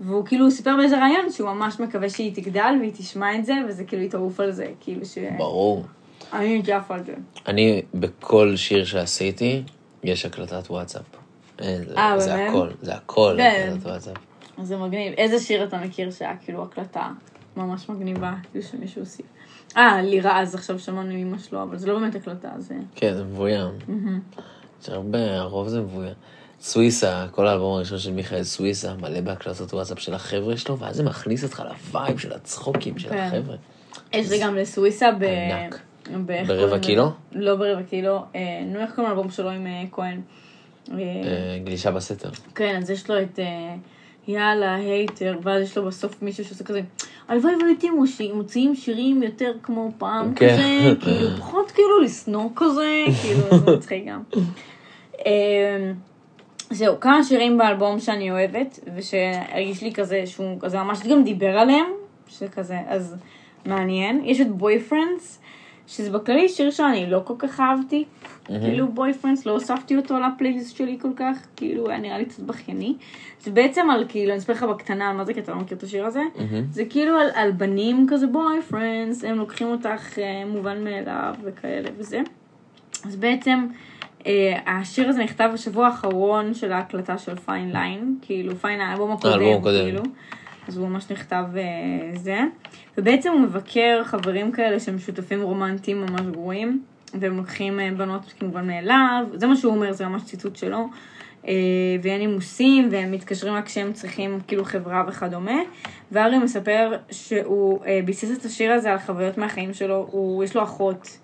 והוא כאילו סיפר באיזה ריאיון שהוא ממש מקווה שהיא תגדל והיא תשמע את זה, וזה כאילו יטרוף על זה, כאילו ש... ברור. אני עף על זה. אני, בכל שיר שעשיתי, יש הקלטת וואטסאפ. זה- אה, זה באמת? הכל, זה הכל כן. הקלטת וואטסאפ. זה מגניב. איזה שיר אתה מכיר שהיה כאילו הקלטה ממש מגניבה, כאילו שמישהו הוסיף? אה, לירה אז עכשיו שמענו אמא שלו, אבל זה לא באמת הקלטה, זה... כן, זה מבוים. יש הרבה, הרוב זה מבוים. סוויסה, כל האלבום הראשון של מיכאל סוויסה, מלא בהקלטות וואטסאפ של החבר'ה שלו, ואז זה מכניס אותך ל vibe של הצחוקים של כן. החבר'ה. יש לי גם לסוויסה ב... ענק. ברבע קילו? לא ברבע קילו. אה, נו, איך קוראים לאלבום שלו עם אה, כהן? אה, גלישה בסתר. כן, אז יש לו את יאללה, הייטר, ואז יש לו בסוף מישהו שעושה כזה, הלוואי והייתם מוציאים- שירים יותר כמו פעם כן. כזה, כאילו, פחות כאילו לשנוא כזה, כאילו, זה מצחיק גם. זהו, כמה שירים באלבום שאני אוהבת, ושהרגיש לי כזה שהוא כזה ממש גם דיבר עליהם, שכזה, אז מעניין. יש את Boyfriends, שזה בכללי שיר שאני לא כל כך אהבתי, כאילו Boyfriends, לא הוספתי אותו לפלייליסט שלי כל כך, כאילו היה נראה לי קצת בכייני. זה בעצם על כאילו, אני אספר לך בקטנה על מה זה, כי אתה לא מכיר את השיר הזה, זה כאילו על, על בנים כזה boyfriends, הם לוקחים אותך אה, מובן מאליו וכאלה וזה. אז בעצם השיר הזה נכתב בשבוע האחרון של ההקלטה של Fine Line, כאילו Fine האלבום הקודם. כאילו. אז הוא ממש נכתב אה, זה. ובעצם הוא מבקר חברים כאלה שהם שותפים רומנטיים ממש גרועים, והם לוקחים אה, בנות כמובן מאליו, זה מה שהוא אומר, זה ממש ציטוט שלו. אה, ואין נימוסים, והם מתקשרים רק כשהם צריכים כאילו חברה וכדומה. וארי מספר שהוא אה, ביסס את השיר הזה על חוויות מהחיים שלו, הוא, יש לו אחות,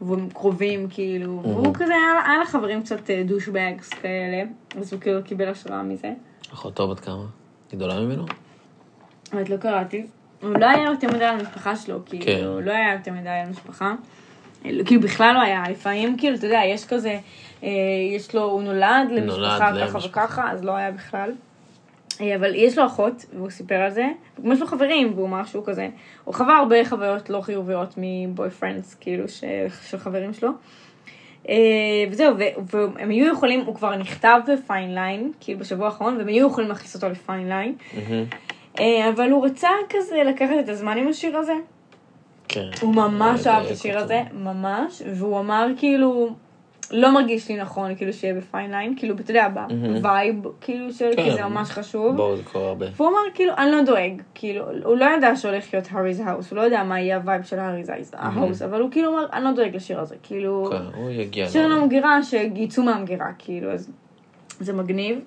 והם קרובים כאילו, והוא כזה, היה, היה לחברים קצת דושבגס כאלה, אז הוא כאילו קיבל השראה מזה. אחותו בת כמה? היא גדולה ממנו? באמת לא קראתי. הוא לא היה יותר מדי על המשפחה שלו, כאילו, כן. הוא לא היה יותר מדי על המשפחה. כאילו בכלל לא היה, לפעמים כאילו, אתה יודע, יש כזה, אה, יש לו, הוא נולד למשפחה נולד ככה למשפחה. וככה, אז לא היה בכלל. אה, אבל יש לו אחות, והוא סיפר על זה, וגם יש לו חברים, והוא אמר שהוא כזה, הוא חווה הרבה חוויות לא חיוביות מבוי פרנדס, כאילו, ש- של חברים שלו. אה, וזהו, והם היו יכולים, הוא כבר נכתב ב Fine Line, כאילו בשבוע האחרון, והם היו יכולים להכניס אותו ל Fine Line, מהמם. אה, אבל הוא רצה כזה לקחת את הזמן עם השיר הזה, כן. הוא ממש אהב את השיר. הזה, ממש, והוא אמר כאילו, לא מרגיש לי נכון כאילו שיהיה ב Fine Line, כאילו, אתה יודע, ב vibe, כאילו, של, כן. כי זה ממש חשוב. בואו, זה קורה הרבה. והוא אמר, כאילו, אני לא דואג, כאילו, הוא לא ידע שהולך להיות Harry's House, הוא לא יודע מה יהיה ה vibe של Harry's House, אבל הוא כאילו אמר, אני לא דואג לשיר הזה, כאילו, כן, הוא יגיע. שיר. למגירה, שיצאו מהמגירה, כאילו, אז זה מגניב.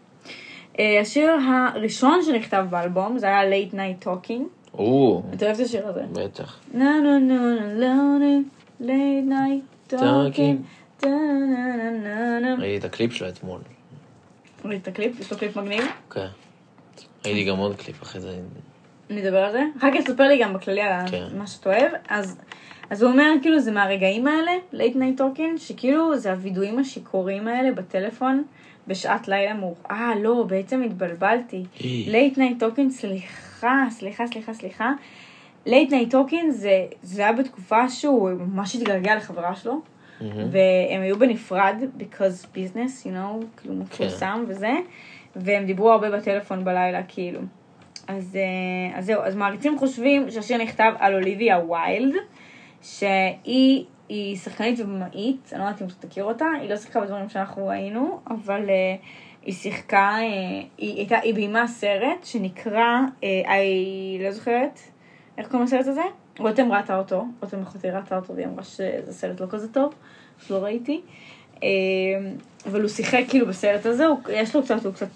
אה, השיר הראשון שנכתב באלבום, זה היה Late Night Talking, אתה אוהב את השיר הזה? בטח. נה נה נה נה נה late night talking. Talking. טה, נה, נה, נה, נה. ראיתי את הקליפ שלו אתמול. ראית את הקליפ? יש לו קליפ מגניב? כן. ראיתי גם עוד קליפ אחרי זה. נדבר על זה. אחר כך תספר לי גם בכללי על כן. מה שאתה אוהב. אז, הוא אומר, כאילו, זה מהרגעים האלה, late night talking, שכאילו זה הווידואים השיכורים האלה בטלפון בשעת לילה מאוחר. אה, לא, בעצם התבלבלתי. late night talking, סליחה, סליחה, סליחה, סליחה. night talking זה, זה היה בתקופה שהוא ממש התגעגע לחברה שלו. והם היו בנפרד, because business, you know, כאילו מפורסם וזה, והם דיברו הרבה בטלפון בלילה, כאילו. אז, אה, אז זהו, אז מעריצים חושבים שהשיר נכתב על אוליביה ויילד, שהיא היא שחקנית ובמאית, אני לא יודעת אם אתה תכיר אותה, היא לא שיחקה בדברים שאנחנו ראינו, אבל אה, היא שיחקה, אה, היא, הייתה, היא ביימה סרט שנקרא, אני לא זוכרת, איך קוראים לסרט הזה? רותם ראתה אותו, רותם אחותי ראתה אותו והיא אמרה שזה סרט לא כזה טוב, שלא ראיתי. אה, אבל הוא שיחק כאילו בסרט הזה, הוא, יש לו קצת, הוא קצת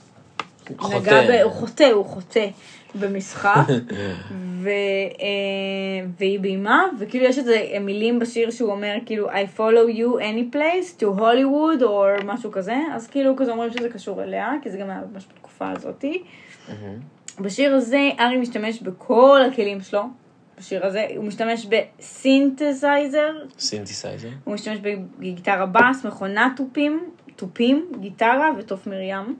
חוטא. נגע ב... הוא חוטא, הוא חוטא במשחק. ו, אה, והיא ביימה, וכאילו יש איזה מילים בשיר שהוא אומר כאילו I follow you any place to Hollywood או משהו כזה, אז כאילו כזה אומרים שזה קשור אליה, כי זה גם היה ממש בתקופה הזאתי. בשיר הזה הארי משתמש בכל הכלים שלו, בשיר הזה, הוא משתמש בסינתסייזר, סינתסייזר. הוא משתמש בגיטרה בס, מכונת תופים, תופים, גיטרה ותוף מרים,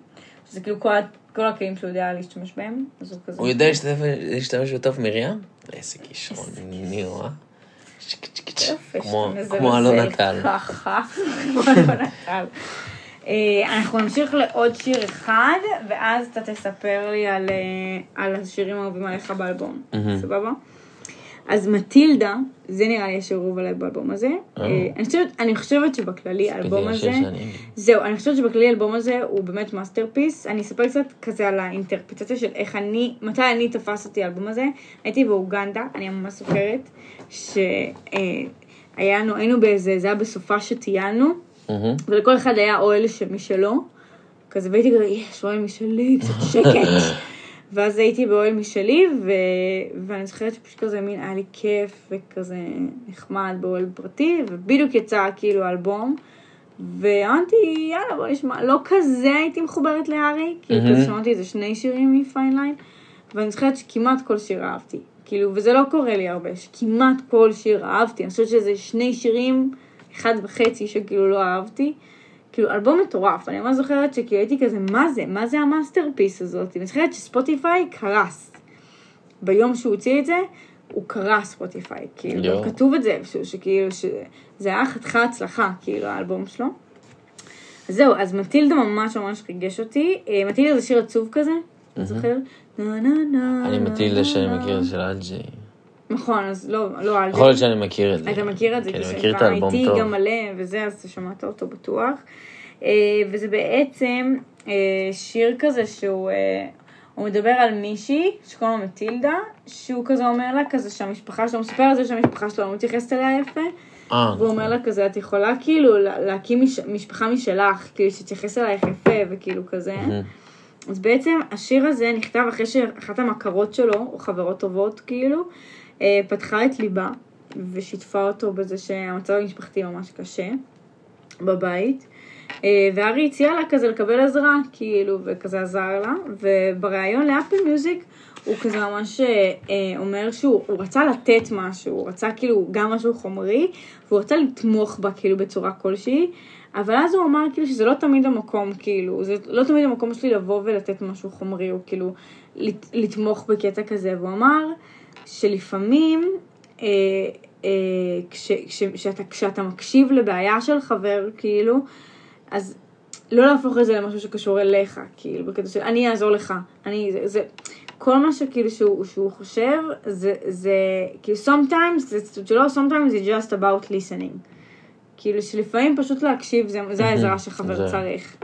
שזה כאילו כל, כל הכלים שהוא יודע להשתמש בהם, הוא יודע להשתמש בטוב מרים? איזה כישרון, אה? צ'יק. יופי, כמו-. ככה, אלון נטל. אה, אנחנו נמשיך לעוד שיר אחד, ואז אתה תספר לי על, אה, על השירים האהובים עליך באלבום. סבבה? אז מטילדה, זה נראה לי השיר האהוב עליי באלבום הזה. אה. אה, אני חושבת- אני חושבת שבכללי האלבום זה הזה, זהו, אני חושבת שבכללי האלבום הזה הוא באמת masterpiece. אני אספר קצת כזה על האינטרפרטציה של איך אני, מתי אני תפס אותי האלבום הזה. הייתי באוגנדה, אני ממש זוכרת, שהיה לנו, היינו באיזה, זה היה בסוף שטיילנו, מהמם. ולכל אחד היה אוהל של משלו. כזה, והייתי כזה, יש אוהל משלי, קצת שקט. ואז הייתי באוהל משלי, ו... ואני זוכרת שפשוט כזה מין היה לי כיף וכזה נחמד באוהל פרטי, ובדיוק יצא כאילו אלבום, ואמרתי, יאללה בוא נשמע, לא כזה הייתי מחוברת להארי, כאילו מהמם. כזה שמעתי איזה שני שירים מ Fine Line, ואני זוכרת שכמעט כל שיר אהבתי, כאילו, וזה לא קורה לי הרבה, שכמעט כל שיר אהבתי, אני חושבת שזה שני שירים, אחד וחצי שכאילו לא אהבתי. כאילו, אלבום מטורף, אני ממש זוכרת שכאילו הייתי כזה, מה זה? מה זה ה masterpiece הזאת? אני זוכרת שספוטיפיי קרס. ביום שהוא הוציא את זה, הוא קרס ספוטיפיי, כאילו. גם כתוב את זה איפשהו, שכאילו, שזה היה חתיכת הצלחה, כאילו, האלבום שלו. אז זהו, אז מטילדה ממש ממש ריגש אותי. אה, מטילדה זה שיר עצוב כזה, אתה זוכר? אני מטילדה שאני. מכיר של אג'י. נכון, אז לא, לא זה. יכול להיות שאני מכיר את זה. אתה מכיר את זה, כי אני מכיר את כבר האלבום איתי טוב. גם מלא וזה, אז אתה שמעת אותו בטוח. אה, וזה בעצם אה, שיר כזה שהוא, אה, הוא מדבר על מישהי שקוראים לה מטילדה, שהוא כזה אומר לה כזה שהמשפחה שלו, הוא מספר על זה שהמשפחה שלו לא מתייחסת אליה יפה, והוא אומר לה כזה, את יכולה כאילו לה- להקים מש, משפחה משלך, כאילו שתתייחס אלייך יפה וכאילו כזה. אז בעצם השיר הזה נכתב אחרי שאחת המכרות שלו, או חברות טובות כאילו, פתחה את ליבה ושיתפה אותו בזה שהמצב המשפחתי ממש קשה בבית. אה, והארי הציע לה כזה לקבל עזרה, כאילו, וכזה עזר לה, ובריאיון לאפל מיוזיק הוא כזה ממש אה, אומר שהוא הוא רצה לתת משהו, הוא רצה כאילו גם משהו חומרי, והוא רצה לתמוך בה כאילו בצורה כלשהי, אבל אז הוא אמר כאילו שזה לא תמיד המקום, כאילו, זה לא תמיד המקום שלי לבוא ולתת משהו חומרי, או כאילו לתמוך בקטע כזה, והוא אמר שלפעמים, אה, אה, כש, כש, כשאתה, כשאתה מקשיב לבעיה של חבר, כאילו, אז לא להפוך את זה למשהו שקשור אליך, כאילו, בקטע של אני אעזור לך, אני, זה, זה כל מה שכאילו שהוא, שהוא חושב, זה, זה, כאילו, sometimes, זה ציטוט שלו, sometimes it's just about listening. כאילו, שלפעמים פשוט להקשיב, זה, זה העזרה שחבר. צריך.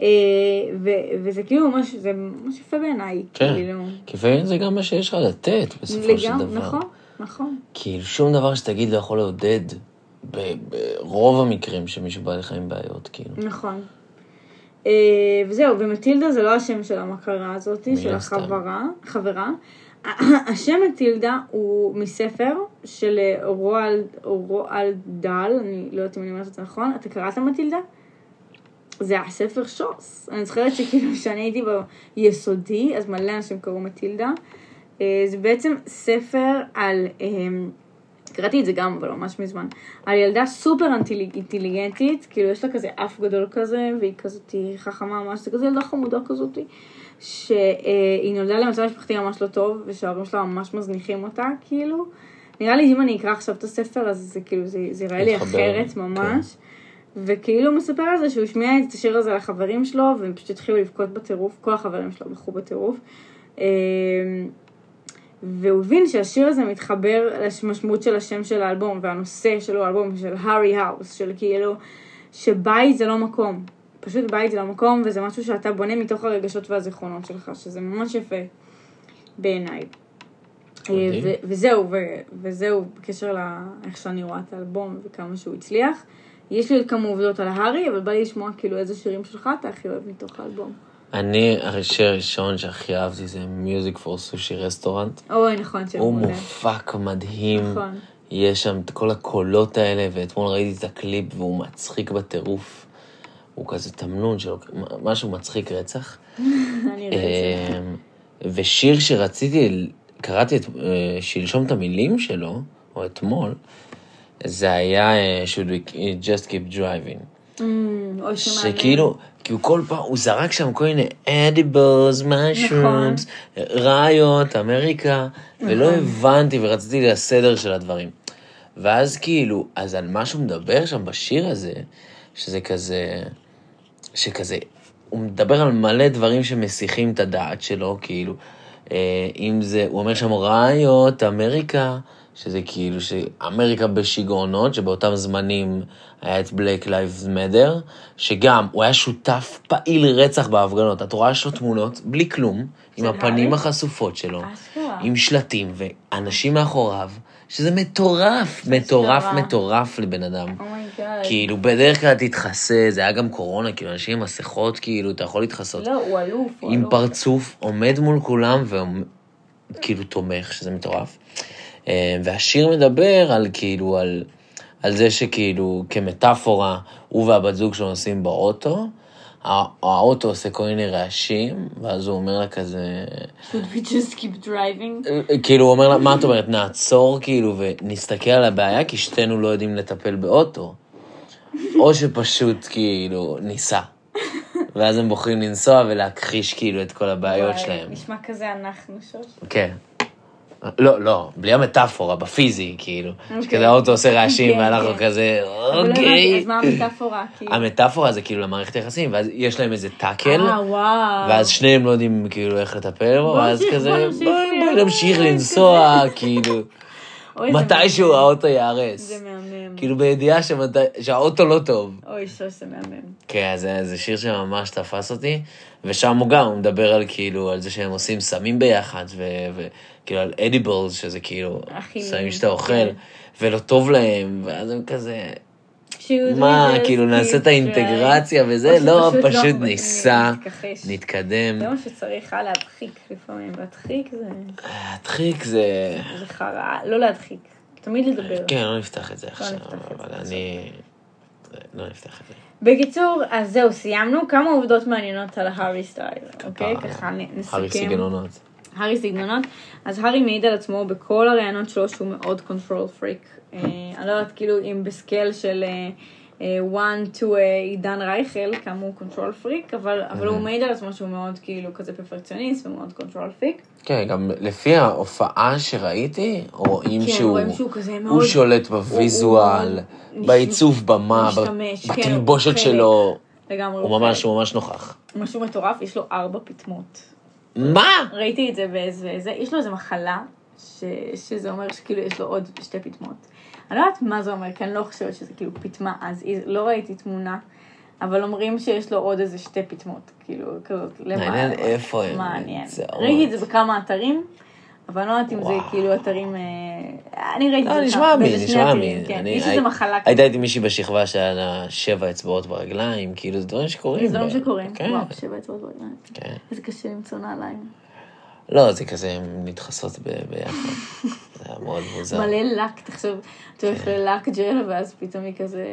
אה, ו, וזה כאילו ממש, זה ממש יפה בעיניי, כן, כאילו. כי לפעמים זה גם מה שיש לך לתת, בסופו לגמ, של דבר. נכון, נכון. כאילו, שום דבר שתגיד לא יכול לעודד, ברוב המקרים שמישהו בא לך עם בעיות, כאילו. נכון. אה, וזהו, ומטילדה זה לא השם של המכרה הזאת, של החברה, חברה. השם מטילדה הוא מספר של רואלד דל, אני לא יודעת אם אני אומרת את זה נכון, אתה קראת מטילדה? זה הספר שוס. אני זוכרת שכאילו כשאני הייתי ביסודי, אז מלא אנשים קראו מטילדה. אה, זה בעצם ספר על, אה, קראתי את זה גם, אבל ממש מזמן, על ילדה סופר אינטליגנטית, כאילו יש לה כזה אף גדול כזה, והיא כזאת חכמה ממש, זה כזה ילדה חמודה כזאת, שהיא נולדה למצב משפחתי ממש לא טוב, ושההורים שלה ממש מזניחים אותה, כאילו. נראה לי אם אני אקרא עכשיו את הספר, אז זה כאילו, זה יראה לי אחרת. ממש. כן. וכאילו הוא מספר על זה שהוא השמיע את השיר הזה לחברים שלו, והם פשוט התחילו לבכות בטירוף, כל החברים שלו בכו בטירוף. אמ, והוא הבין שהשיר הזה מתחבר למשמעות של השם של האלבום, והנושא שלו, האלבום של הארי האוס, של כאילו, שבית זה לא מקום. פשוט בית זה לא מקום, וזה משהו שאתה בונה מתוך הרגשות והזיכרונות שלך, שזה ממש יפה בעיניי. וזהו, וזהו בקשר לאיך שאני רואה את האלבום וכמה שהוא הצליח. יש לי כמה עובדות על הארי, אבל בא לי לשמוע כאילו איזה שירים שלך אתה הכי אוהב מתוך האלבום. אני, השיר הראשון שהכי אהבתי זה Music for Sushi Restaurant. אוי, נכון, שהוא הוא מופק מדהים. נכון. יש שם את כל הקולות האלה, ואתמול ראיתי את הקליפ והוא מצחיק בטירוף. הוא כזה תמנון שלו, משהו מצחיק רצח. אני יודעת אמ, ושיר שרציתי, קראתי את, אה, שלשום את המילים שלו, או אתמול, זה היה uh, should we just keep driving. Mm, שכאילו, כי הוא כל פעם, הוא זרק שם כל מיני edibles, mushrooms, נכון. ראיות, אמריקה, נכון. ולא הבנתי ורציתי לסדר של הדברים. ואז כאילו, אז על מה שהוא מדבר שם בשיר הזה, שזה כזה, שכזה, הוא מדבר על מלא דברים שמסיחים את הדעת שלו, כאילו, אה, אם זה, הוא אומר שם ראיות, אמריקה, שזה כאילו שאמריקה בשיגעונות, שבאותם זמנים היה את Black Lives Matter, שגם הוא היה שותף פעיל רצח בהפגנות. את רואה יש לו תמונות בלי כלום, עם הפנים הרי? החשופות שלו. עם שלטים ואנשים מאחוריו, שזה מטורף, מטורף, מטורף לבן אדם. Oh כאילו, בדרך כלל תתחסה, זה היה גם קורונה, כאילו, אנשים עם מסכות, כאילו, אתה יכול להתחסות. לא, הוא אלוף, הוא אלוף. עם פרצוף, עומד מול כולם, וכאילו תומך, שזה מטורף. אה, והשיר מדבר על כאילו, על, על זה שכאילו, כמטאפורה, הוא והבת זוג שלו נוסעים באוטו, האוטו עושה כל מיני רעשים, ואז הוא אומר לה כזה... should we just keep driving? אה, כאילו, הוא אומר לה, מה את אומרת, נעצור כאילו ונסתכל על הבעיה, כי שתינו לא יודעים לטפל באוטו. או שפשוט כאילו ניסע. ואז הם בוחרים לנסוע ולהכחיש כאילו את כל הבעיות שלהם. נשמע כזה אנחנו שוש. כן. לא, לא, בלי המטאפורה, בפיזי, כאילו. אוקיי. שכזה האוטו עושה רעשים, כן, ואנחנו כן. כזה, לא אוקיי. אז מה המטאפורה? כאילו? המטאפורה זה כאילו למערכת היחסים, ואז יש להם איזה טאקל, אה. ואז שניהם לא יודעים כאילו איך לטפל בו, ואז כזה, בואי נמשיך לנסוע, כאילו. מתישהו האוטו ייהרס. זה מהמם. כאילו בידיעה שהאוטו לא טוב. אוי, שוש, זה מהמם. כן, זה שיר שממש תפס אותי, ושם הוא גם, הוא מדבר על כאילו, על זה שהם עושים סמים ביחד, כאילו על אדיבלס, שזה כאילו, סמים שאתה אוכל, כן. ולא טוב להם, ואז הם כזה... מה, כאילו נעשה את האינטגרציה וזה? לא, פשוט לא ניסע, נתקדם. זה מה שצריך, היה להדחיק לפעמים, להדחיק זה... להדחיק זה... זה חרא, לא להדחיק, תמיד לדבר. כן, לא נפתח את זה לא עכשיו, אבל אני... לא נפתח את זה. בקיצור, אז זהו, סיימנו. כמה עובדות מעניינות על הארי סטיילס, אוקיי? ככה נסכם. הארי סגנונות. הארי סגנונות. אז הארי מעיד על עצמו בכל הראיונות שלו שהוא מאוד control freak. אני לא יודעת כאילו אם ב scale של 1 to אה, עידן רייכל, כמה הוא control freak, אבל, אבל הוא מעיד על עצמו שהוא מאוד כאילו כזה פרפקציוניסט ומאוד control freak. כן, גם לפי ההופעה שראיתי, רואים כן, שהוא... רואים שהוא כזה הוא שולט בוויזואל, הוא- בעיצוב במה, משתמש, כן, בתלבושת שלו. לגמרי. הוא ממש, הוא ממש נוכח. משהו מטורף, יש לו ארבע פטמות. מה? ראיתי את זה באיזה, זה, יש לו איזה מחלה, ש, שזה אומר שכאילו יש לו עוד שתי פטמות. אני לא יודעת מה זה אומר, כי אני לא חושבת שזה כאילו פטמה, אז לא ראיתי תמונה, אבל אומרים שיש לו עוד איזה שתי פטמות, כאילו, כזאת, למעלה. מעניין איפה הם מעניין. ראיתי את זה בכמה אתרים, אבל אני לא יודעת אם זה. כאילו אתרים, אה, אני ראיתי את לא, זה נשמע אמין, נשמע אמין. כן, אני- יש איזה מחלה הייתה איתי מישהי בשכבה שהיה לה שבע אצבעות ברגליים, כאילו זה דברים שקורים. זה דברים ב- שקורים, כן, וואו, שבע אצבעות ברגליים. כן. איזה קשה למצוא נעליים. לא, זה כזה, הן נדחסות ביחד. זה היה מאוד מוזר. מלא לק, תחשוב, אתה הולך ללק ג'ל, ואז פתאום היא כזה,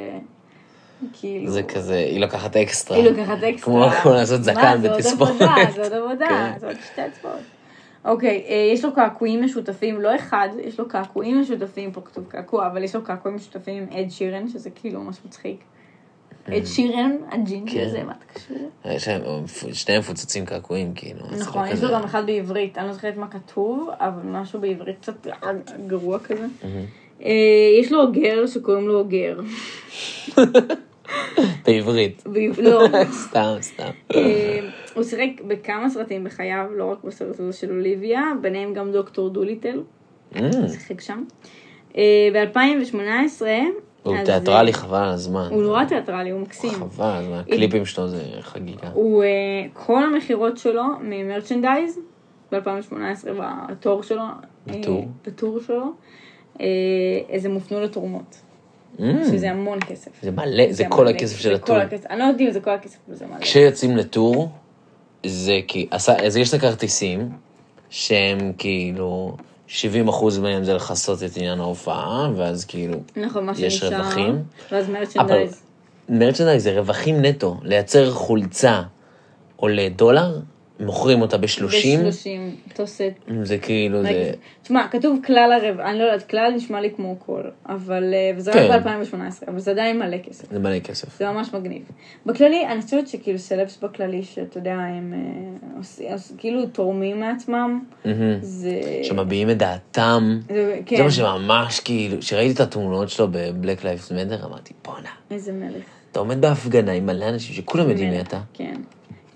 כאילו... זה כזה, היא לוקחת אקסטרה. היא לוקחת אקסטרה. כמו לעשות זקן מה, זה עוד בתספורת. עבודה, זה עוד עבודה, כן. זה עוד שתי אצבעות. אוקיי, אה, יש לו קעקועים משותפים, לא אחד, יש לו קעקועים משותפים, פה כתוב קעקוע, אבל יש לו קעקועים משותפים עם אד שירן, שזה כאילו ממש מצחיק. אד שירן, הג'ינג'י כן. הזה, מה אתה קשור? להם, שניהם מפוצצים קעקועים, כאילו. נכון, לא יש לו גם אחד בעברית, אני לא זוכרת מה כתוב, אבל משהו בעברית קצת גרוע כזה. אה, יש לו גר שקוראים לו גר. בעברית. לא. סתם, סתם. אה, הוא שיחק בכמה סרטים בחייו, לא רק בסרט הזה של אוליביה, ביניהם גם דוקטור דוליטל, הוא שיחק שם. ב-2018, הוא תיאטרלי חבל על הזמן. הוא נורא תיאטרלי, הוא מקסים. חבל על הזמן. הקליפים שלו זה חגיגה. הוא, אה, כל המכירות שלו ממרצ'נדייז, ב-2018, בתור שלו, אה, בטור? שלו, אה, זה מופנו לתרומות, Mm, שזה המון כסף. זה מלא, זה כל מלא, הכסף של זה הטור. כל הכסף. אני לא יודעת אם זה כל הכסף, אבל זה מלא. כשיוצאים לטור, זה כי, אז יש את הכרטיסים, שהם כאילו, 70% מהם זה לכסות את עניין ההופעה, ואז כאילו, נכון, מה יש שנשאר. רווחים. ואז מרצ'נדייז. מרצ'נדייז זה רווחים נטו, לייצר חולצה עולה דולר, מוכרים אותה ב-30, ב-30, תוספת. זה כאילו, זה... תשמע, כתוב כלל הרב, אני לא יודעת, כלל נשמע לי כמו כל, אבל, אה, וזה כן. רק ב-2018, אבל זה עדיין מלא כסף. זה מלא כסף. זה ממש מגניב. בכללי, אני חושבת שכאילו סלבס בכללי, שאתה יודע, הם אה, עושים, כאילו תורמים מעצמם. זה... שמביעים את דעתם. זה, כן, זה מה שממש כאילו, כשראיתי את התמונות שלו ב-Black Lives Matter, אמרתי, בואנה, איזה מלך. אתה עומד בהפגנה עם מלא אנשים שכולם יודעים מי אתה. כן.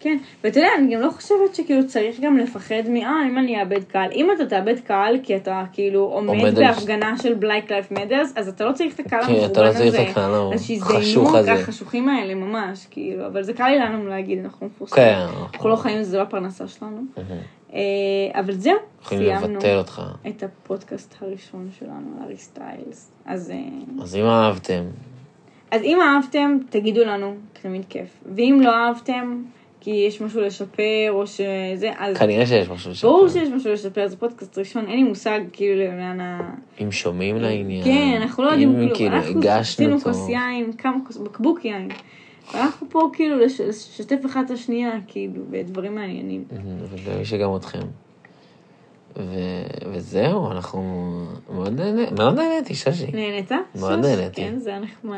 כן, ואתה יודע, אני גם לא חושבת שכאילו צריך גם לפחד מ... אה, אם אני אאבד קהל. אם אתה תאבד קהל כי אתה כאילו עומד עומד על- בהפגנה של Black Life Matters, אז אתה לא צריך את הקהל כן, אתה לא הזה. צריך את הקהל החשוך הזה. החשוכים האלה ממש, כאילו. אבל זה קל לי לנו להגיד, אנחנו מפורסמים. כן. אנחנו לא חיים, זה לא הפרנסה שלנו. אה, אבל זהו, סיימנו. את הפודקאסט הראשון שלנו, הארי סטיילס. אז... אה, אז אם אהבתם, אז אם אהבתם, תגידו לנו, תמיד כיף. ואם לא אהבתם, כי יש משהו לשפר, או שזה, אז כנראה שיש משהו לשפר. ברור שיש משהו לשפר, זה פודקאסט ראשון, אין לי מושג כאילו לאן ה... אם שומעים לעניין. כן, אנחנו לא יודעים, כאילו, כאילו אנחנו אותו. כוס יין, כמה כוס, בקבוק יין. ואנחנו פה כאילו לש- לשתף אחד את השנייה, כאילו, בדברים מעניינים. ומי שגם אתכם. ו- וזהו, אנחנו מאוד נהנה- מאוד נהניתי, ששי. נהנית? מאוד? נהניתי. כן, זה היה נחמד.